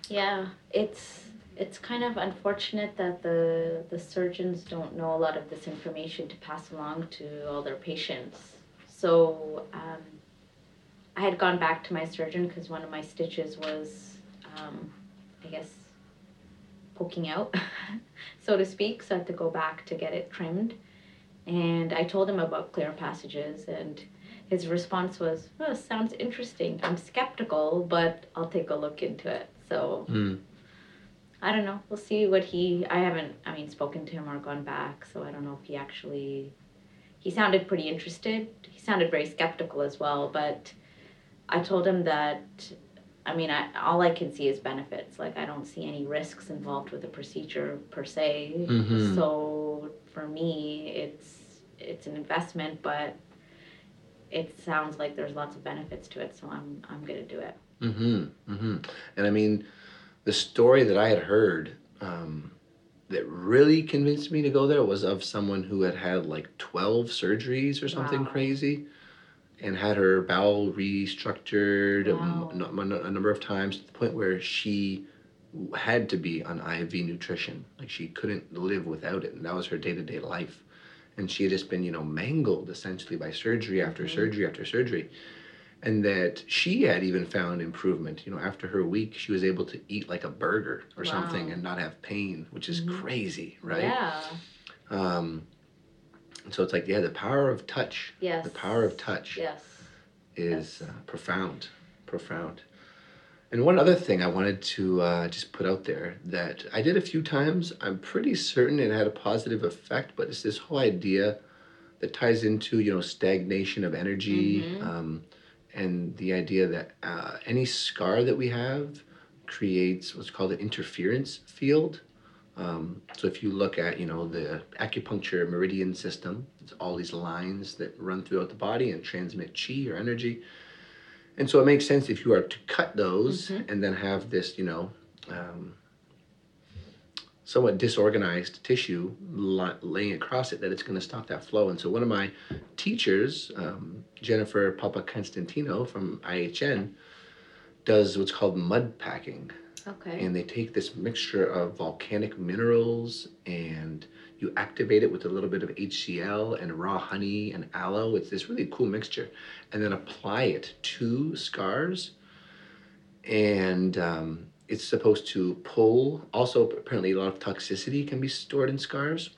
[SPEAKER 2] Yeah, it's it's kind of unfortunate that the the surgeons don't know a lot of this information to pass along to all their patients. So um, I had gone back to my surgeon because one of my stitches was, um, I guess, poking out, so to speak. So I had to go back to get it trimmed. And I told him about clear passages, and his response was, "Oh, sounds interesting. I'm skeptical, but I'll take a look into it." So.
[SPEAKER 1] Mm.
[SPEAKER 2] I don't know. We'll see what he. I haven't. I mean, spoken to him or gone back, so I don't know if he actually. He sounded pretty interested. He sounded very skeptical as well, but I told him that. I mean, I, all I can see is benefits. Like I don't see any risks involved with the procedure per se.
[SPEAKER 1] Mhm.
[SPEAKER 2] So for me, it's it's an investment, but it sounds like there's lots of benefits to it. So I'm I'm gonna do it.
[SPEAKER 1] Mm-hmm. Mm-hmm. And I mean, the story that I had heard um, that really convinced me to go there was of someone who had had like 12 surgeries or something
[SPEAKER 2] Wow.
[SPEAKER 1] crazy and had her bowel restructured a
[SPEAKER 2] Wow.
[SPEAKER 1] n- a number of times to the point where she had to be on IV nutrition. Like she couldn't live without it. And that was her day to day life. And she had just been, you know, mangled essentially by surgery after
[SPEAKER 2] Mhm.
[SPEAKER 1] surgery after surgery and that she had even found improvement. You know, after her week, she was able to eat like a burger or something and not have pain, which is
[SPEAKER 2] Mhm.
[SPEAKER 1] crazy, right?
[SPEAKER 2] Yeah.
[SPEAKER 1] Um, and so it's like, yeah, the power of touch,
[SPEAKER 2] Yes.
[SPEAKER 1] the power of touch
[SPEAKER 2] Yes.
[SPEAKER 1] is
[SPEAKER 2] Yes.
[SPEAKER 1] uh, profound, profound. And one other thing I wanted to uh, just put out there that I did a few times. I'm pretty certain it had a positive effect, but it's this whole idea that ties into you know stagnation of energy,
[SPEAKER 2] Mhm.
[SPEAKER 1] um, and the idea that uh, any scar that we have creates what's called an interference field. Um, so if you look at you know the acupuncture meridian system, it's all these lines that run throughout the body and transmit chi or energy. And so it makes sense if you are to cut those
[SPEAKER 2] Mhm.
[SPEAKER 1] and then have this, you know, um, somewhat disorganized tissue li- laying across it, that it's going to stop that flow. And so one of my teachers, um, Jennifer Papa Constantino from IHN, does what's called mud packing
[SPEAKER 2] Okay.
[SPEAKER 1] and they take this mixture of volcanic minerals and you activate it with a little bit of HCl and raw honey and aloe. It's this really cool mixture, and then apply it to scars. And um, it's supposed to pull. Also, apparently, a lot of toxicity can be stored in scars,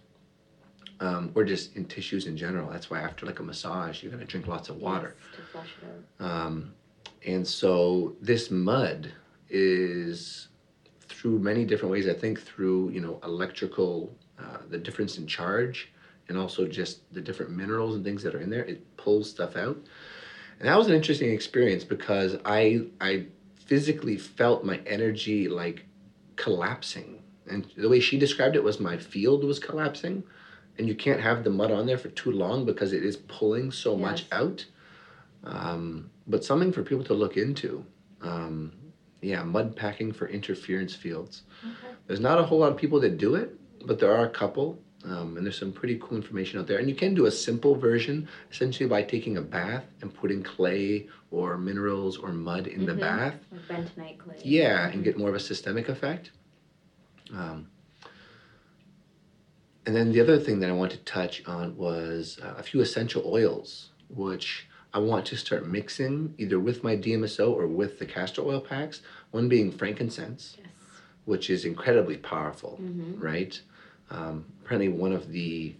[SPEAKER 1] um, or just in tissues in general. That's why after like a massage, you're gonna drink lots of water.
[SPEAKER 2] Yes, to flush it out.
[SPEAKER 1] Um, and so this mud is through many different ways. I think through you know electrical, uh, the difference in charge, and also just the different minerals and things that are in there. It pulls stuff out, and that was an interesting experience because I I physically felt my energy like collapsing, and the way she described it was my field was collapsing, and you can't have the mud on there for too long because it is pulling so much out. Um, but something for people to look into. Um, yeah, mud packing for interference fields.
[SPEAKER 2] Okay.
[SPEAKER 1] There's not a whole lot of people that do it, but there are a couple. Um, and there's some pretty cool information out there. And you can do a simple version, essentially by taking a bath and putting clay or minerals or mud in the
[SPEAKER 2] Mhm.
[SPEAKER 1] bath.
[SPEAKER 2] Like bentonite clay.
[SPEAKER 1] Yeah, and
[SPEAKER 2] Mhm.
[SPEAKER 1] get more of a systemic effect. Um, and then the other thing that I want to touch on was uh, a few essential oils, which I want to start mixing either with my DMSO or with the castor oil packs. One being frankincense,
[SPEAKER 2] Yes.
[SPEAKER 1] which is incredibly powerful,
[SPEAKER 2] Mm-hmm.
[SPEAKER 1] right? Um, apparently, one of the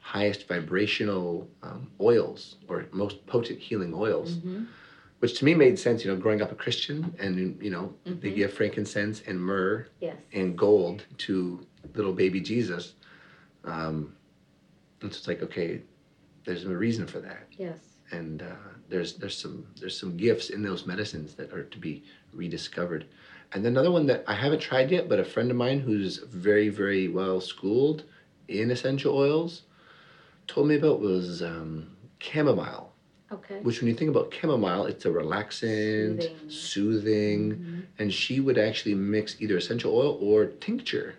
[SPEAKER 1] highest vibrational um, oils or most potent healing oils
[SPEAKER 2] Mm-hmm.
[SPEAKER 1] which to me made sense. You know, growing up a Christian, and you know, they
[SPEAKER 2] Mhm.
[SPEAKER 1] give frankincense and myrrh
[SPEAKER 2] Yes.
[SPEAKER 1] and gold to little baby Jesus. Um, and so it's like, okay, there's a reason for that,
[SPEAKER 2] Yes.
[SPEAKER 1] and uh, there's there's some there's some gifts in those medicines that are to be rediscovered. And then another one that I haven't tried yet, but a friend of mine who's very very well schooled in essential oils told me about was um, chamomile
[SPEAKER 2] Okay.
[SPEAKER 1] which when you think about chamomile, it's a relaxant,
[SPEAKER 2] Soothing.
[SPEAKER 1] soothing,
[SPEAKER 2] Mhm.
[SPEAKER 1] and she would actually mix either essential oil or tincture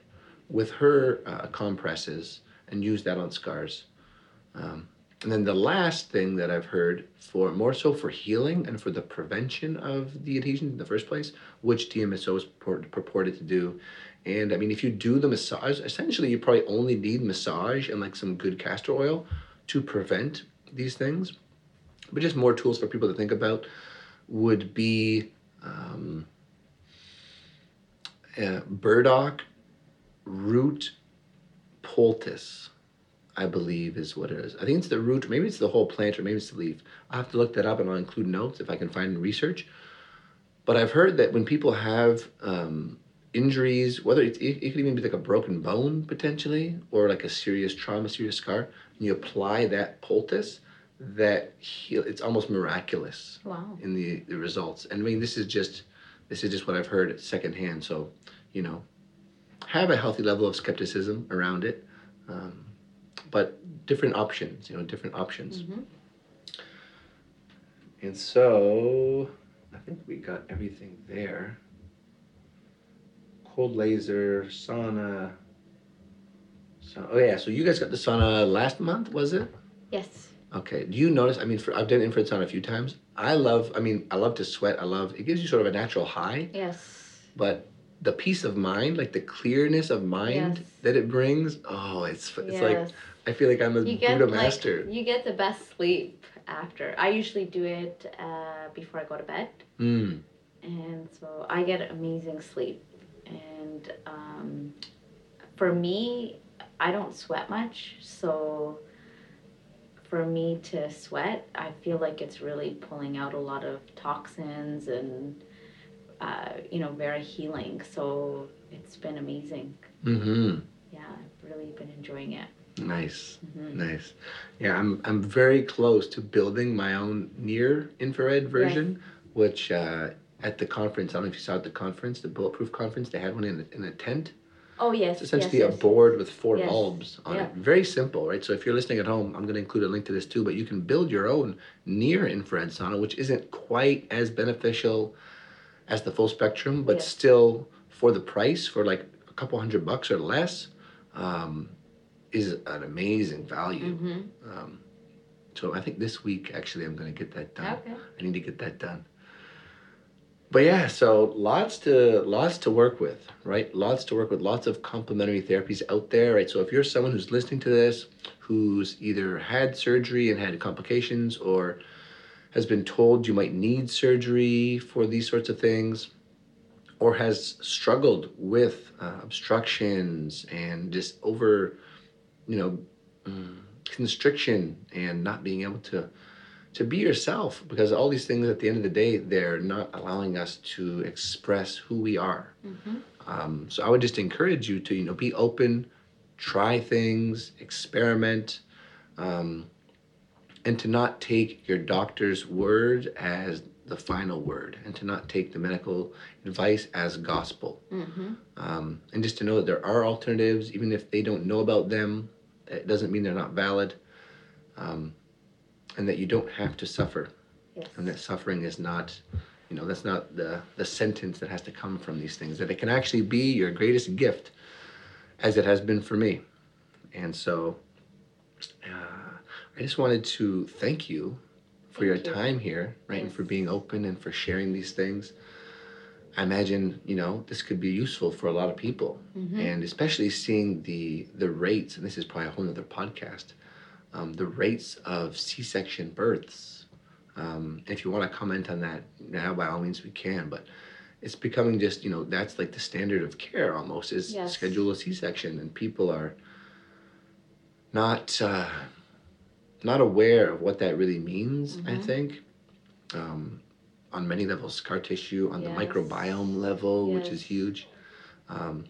[SPEAKER 1] with her uh, compresses and use that on scars. Um, and then the last thing that I've heard for more so for healing and for the prevention of the adhesions in the first place, which DMSO is pur- purported to do, And I mean, if you do the massage, essentially you probably only need massage and like some good castor oil to prevent these things. But just more tools for people to think about would be um, uh, burdock root poultice, I believe is what it is. I think it's the root, maybe it's the whole plant, or maybe it's the leaf. I'll have to look that up and I'll include notes if I can find research. But I've heard that when people have um, injuries, whether it, it, could even be like a broken bone potentially, or like a serious trauma, serious scar, and you apply that poultice, that heal, it's almost miraculous
[SPEAKER 2] wow.
[SPEAKER 1] in the, the results. And I mean, this is just this is just what I've heard secondhand. So, you know, have a healthy level of skepticism around it, um, but different options. You know, different options.
[SPEAKER 2] Mm-hmm.
[SPEAKER 1] And so, I think we got everything there cold laser, sauna. So, oh yeah, so you guys got the sauna last month, was it?
[SPEAKER 2] Yes.
[SPEAKER 1] Okay. Do you notice? I mean, for, I've done infrared sauna a few times. I love. I mean, I love to sweat. I love. It gives you sort of a natural high.
[SPEAKER 2] Yes.
[SPEAKER 1] But the peace of mind, like the clearness of mind
[SPEAKER 2] Yes.
[SPEAKER 1] that it brings, oh, it's it's
[SPEAKER 2] yes.
[SPEAKER 1] like I feel like I'm a
[SPEAKER 2] you get
[SPEAKER 1] Buddha
[SPEAKER 2] like
[SPEAKER 1] master.
[SPEAKER 2] you get the best sleep after. I usually do it uh, before I go to bed,
[SPEAKER 1] Mm.
[SPEAKER 2] and so I get amazing sleep. And um, for me, I don't sweat much, so for me to sweat, I feel like it's really pulling out a lot of toxins and uh, you know very healing. So it's been amazing.
[SPEAKER 1] Mm-hmm.
[SPEAKER 2] Yeah, I've really been enjoying it.
[SPEAKER 1] Nice.
[SPEAKER 2] Mhm.
[SPEAKER 1] Nice. Yeah, I'm I'm very close to building my own near infrared version, which uh, at the conference, I don't know if you saw at the conference, the Bulletproof conference, they had one in a, in a tent.
[SPEAKER 2] Oh yes,
[SPEAKER 1] It's essentially
[SPEAKER 2] yes,
[SPEAKER 1] a
[SPEAKER 2] yes.
[SPEAKER 1] board with four
[SPEAKER 2] Yes.
[SPEAKER 1] bulbs on
[SPEAKER 2] Yeah.
[SPEAKER 1] it. Very simple, right? So if you're listening at home, I'm going to include a link to this too, but you can build your own near infrared sauna, which isn't quite as beneficial as the full spectrum, but
[SPEAKER 2] Yeah.
[SPEAKER 1] still for the price, for like a couple hundred bucks or less, um, is an amazing value.
[SPEAKER 2] Mhm.
[SPEAKER 1] Um, so I think this week actually I'm going to get that done.
[SPEAKER 2] Okay.
[SPEAKER 1] I need to get that done. But yeah, so lots to lots to work with, right? Lots to work with. Lots of complementary therapies out there, right? So if you're someone who's listening to this, who's either had surgery and had complications, or has been told you might need surgery for these sorts of things, or has struggled with uh, obstructions and just over, you know, mm, constriction and not being able to to be yourself because all these things at the end of the day they're not allowing us to express who we are
[SPEAKER 2] Mhm.
[SPEAKER 1] um, so i would just encourage you to you know be open try things experiment um, and to not take your doctor's word as the final word and to not take the medical advice as gospel
[SPEAKER 2] Mhm.
[SPEAKER 1] um, and just to know that there are alternatives even if they don't know about them it doesn't mean they're not valid um, and that you don't have to suffer
[SPEAKER 2] Yes.
[SPEAKER 1] and that suffering is not you know that's not the the sentence that has to come from these things that it can actually be your greatest gift as it has been for me and so uh, i just wanted to thank you for your
[SPEAKER 2] you.
[SPEAKER 1] time here right and for being open and for sharing these things i imagine you know this could be useful for a lot of people
[SPEAKER 2] Mhm.
[SPEAKER 1] and especially seeing the the rates and this is probably a whole other podcast um, the rates of c-section births um, if you want to comment on that now by all means we can but it's becoming just you know that's like the standard of care almost is
[SPEAKER 2] Yes.
[SPEAKER 1] schedule a c-section and people are not uh, not aware of what that really means i
[SPEAKER 2] Mhm.
[SPEAKER 1] think. Um, on many levels scar tissue on the microbiome level which is huge. Um,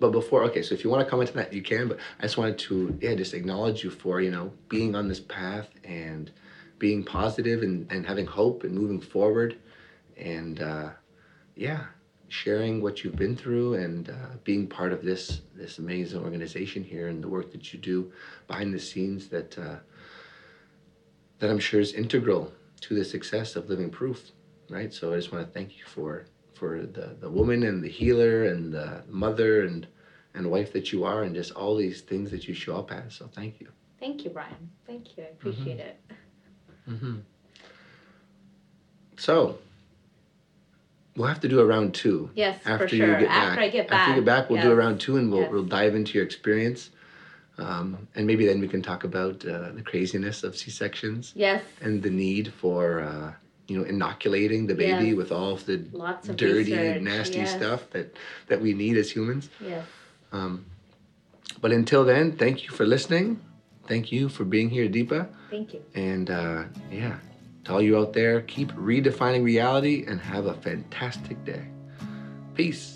[SPEAKER 1] but before okay so if you want to comment on that you can but i just wanted to yeah just acknowledge you for you know being on this path and being positive and, and having hope and moving forward. And uh, yeah sharing what you've been through and uh, being part of this this amazing organization here and the work that you do behind the scenes that uh, that i'm sure is integral to the success of living proof right so i just want to thank you for for the, the woman and the healer and the mother and and wife that you are and just all these things that you show up as so thank you
[SPEAKER 2] Thank you, Brian. Thank you. I appreciate it.
[SPEAKER 1] mm-hmm. so
[SPEAKER 3] We'll have to do a round two.
[SPEAKER 2] Yes,
[SPEAKER 3] after for
[SPEAKER 2] sure.
[SPEAKER 3] You get
[SPEAKER 2] after
[SPEAKER 3] back.
[SPEAKER 2] I get back.
[SPEAKER 3] After you get back, we'll yes. do a round two and we'll,
[SPEAKER 2] yes.
[SPEAKER 3] we'll dive into your experience. Um, and maybe then we can talk about uh, the craziness of C-sections.
[SPEAKER 2] Yes.
[SPEAKER 3] And the need for, uh, you know, inoculating the baby
[SPEAKER 2] yes.
[SPEAKER 3] with all of the
[SPEAKER 2] of
[SPEAKER 3] dirty,
[SPEAKER 2] research.
[SPEAKER 3] nasty stuff that, that we need as humans.
[SPEAKER 2] Yes.
[SPEAKER 3] Um, but until then, thank you for listening. Thank you for being here, Deepa.
[SPEAKER 2] Thank you.
[SPEAKER 3] And uh, yeah, to all you out there, keep redefining reality and have a fantastic day. Peace.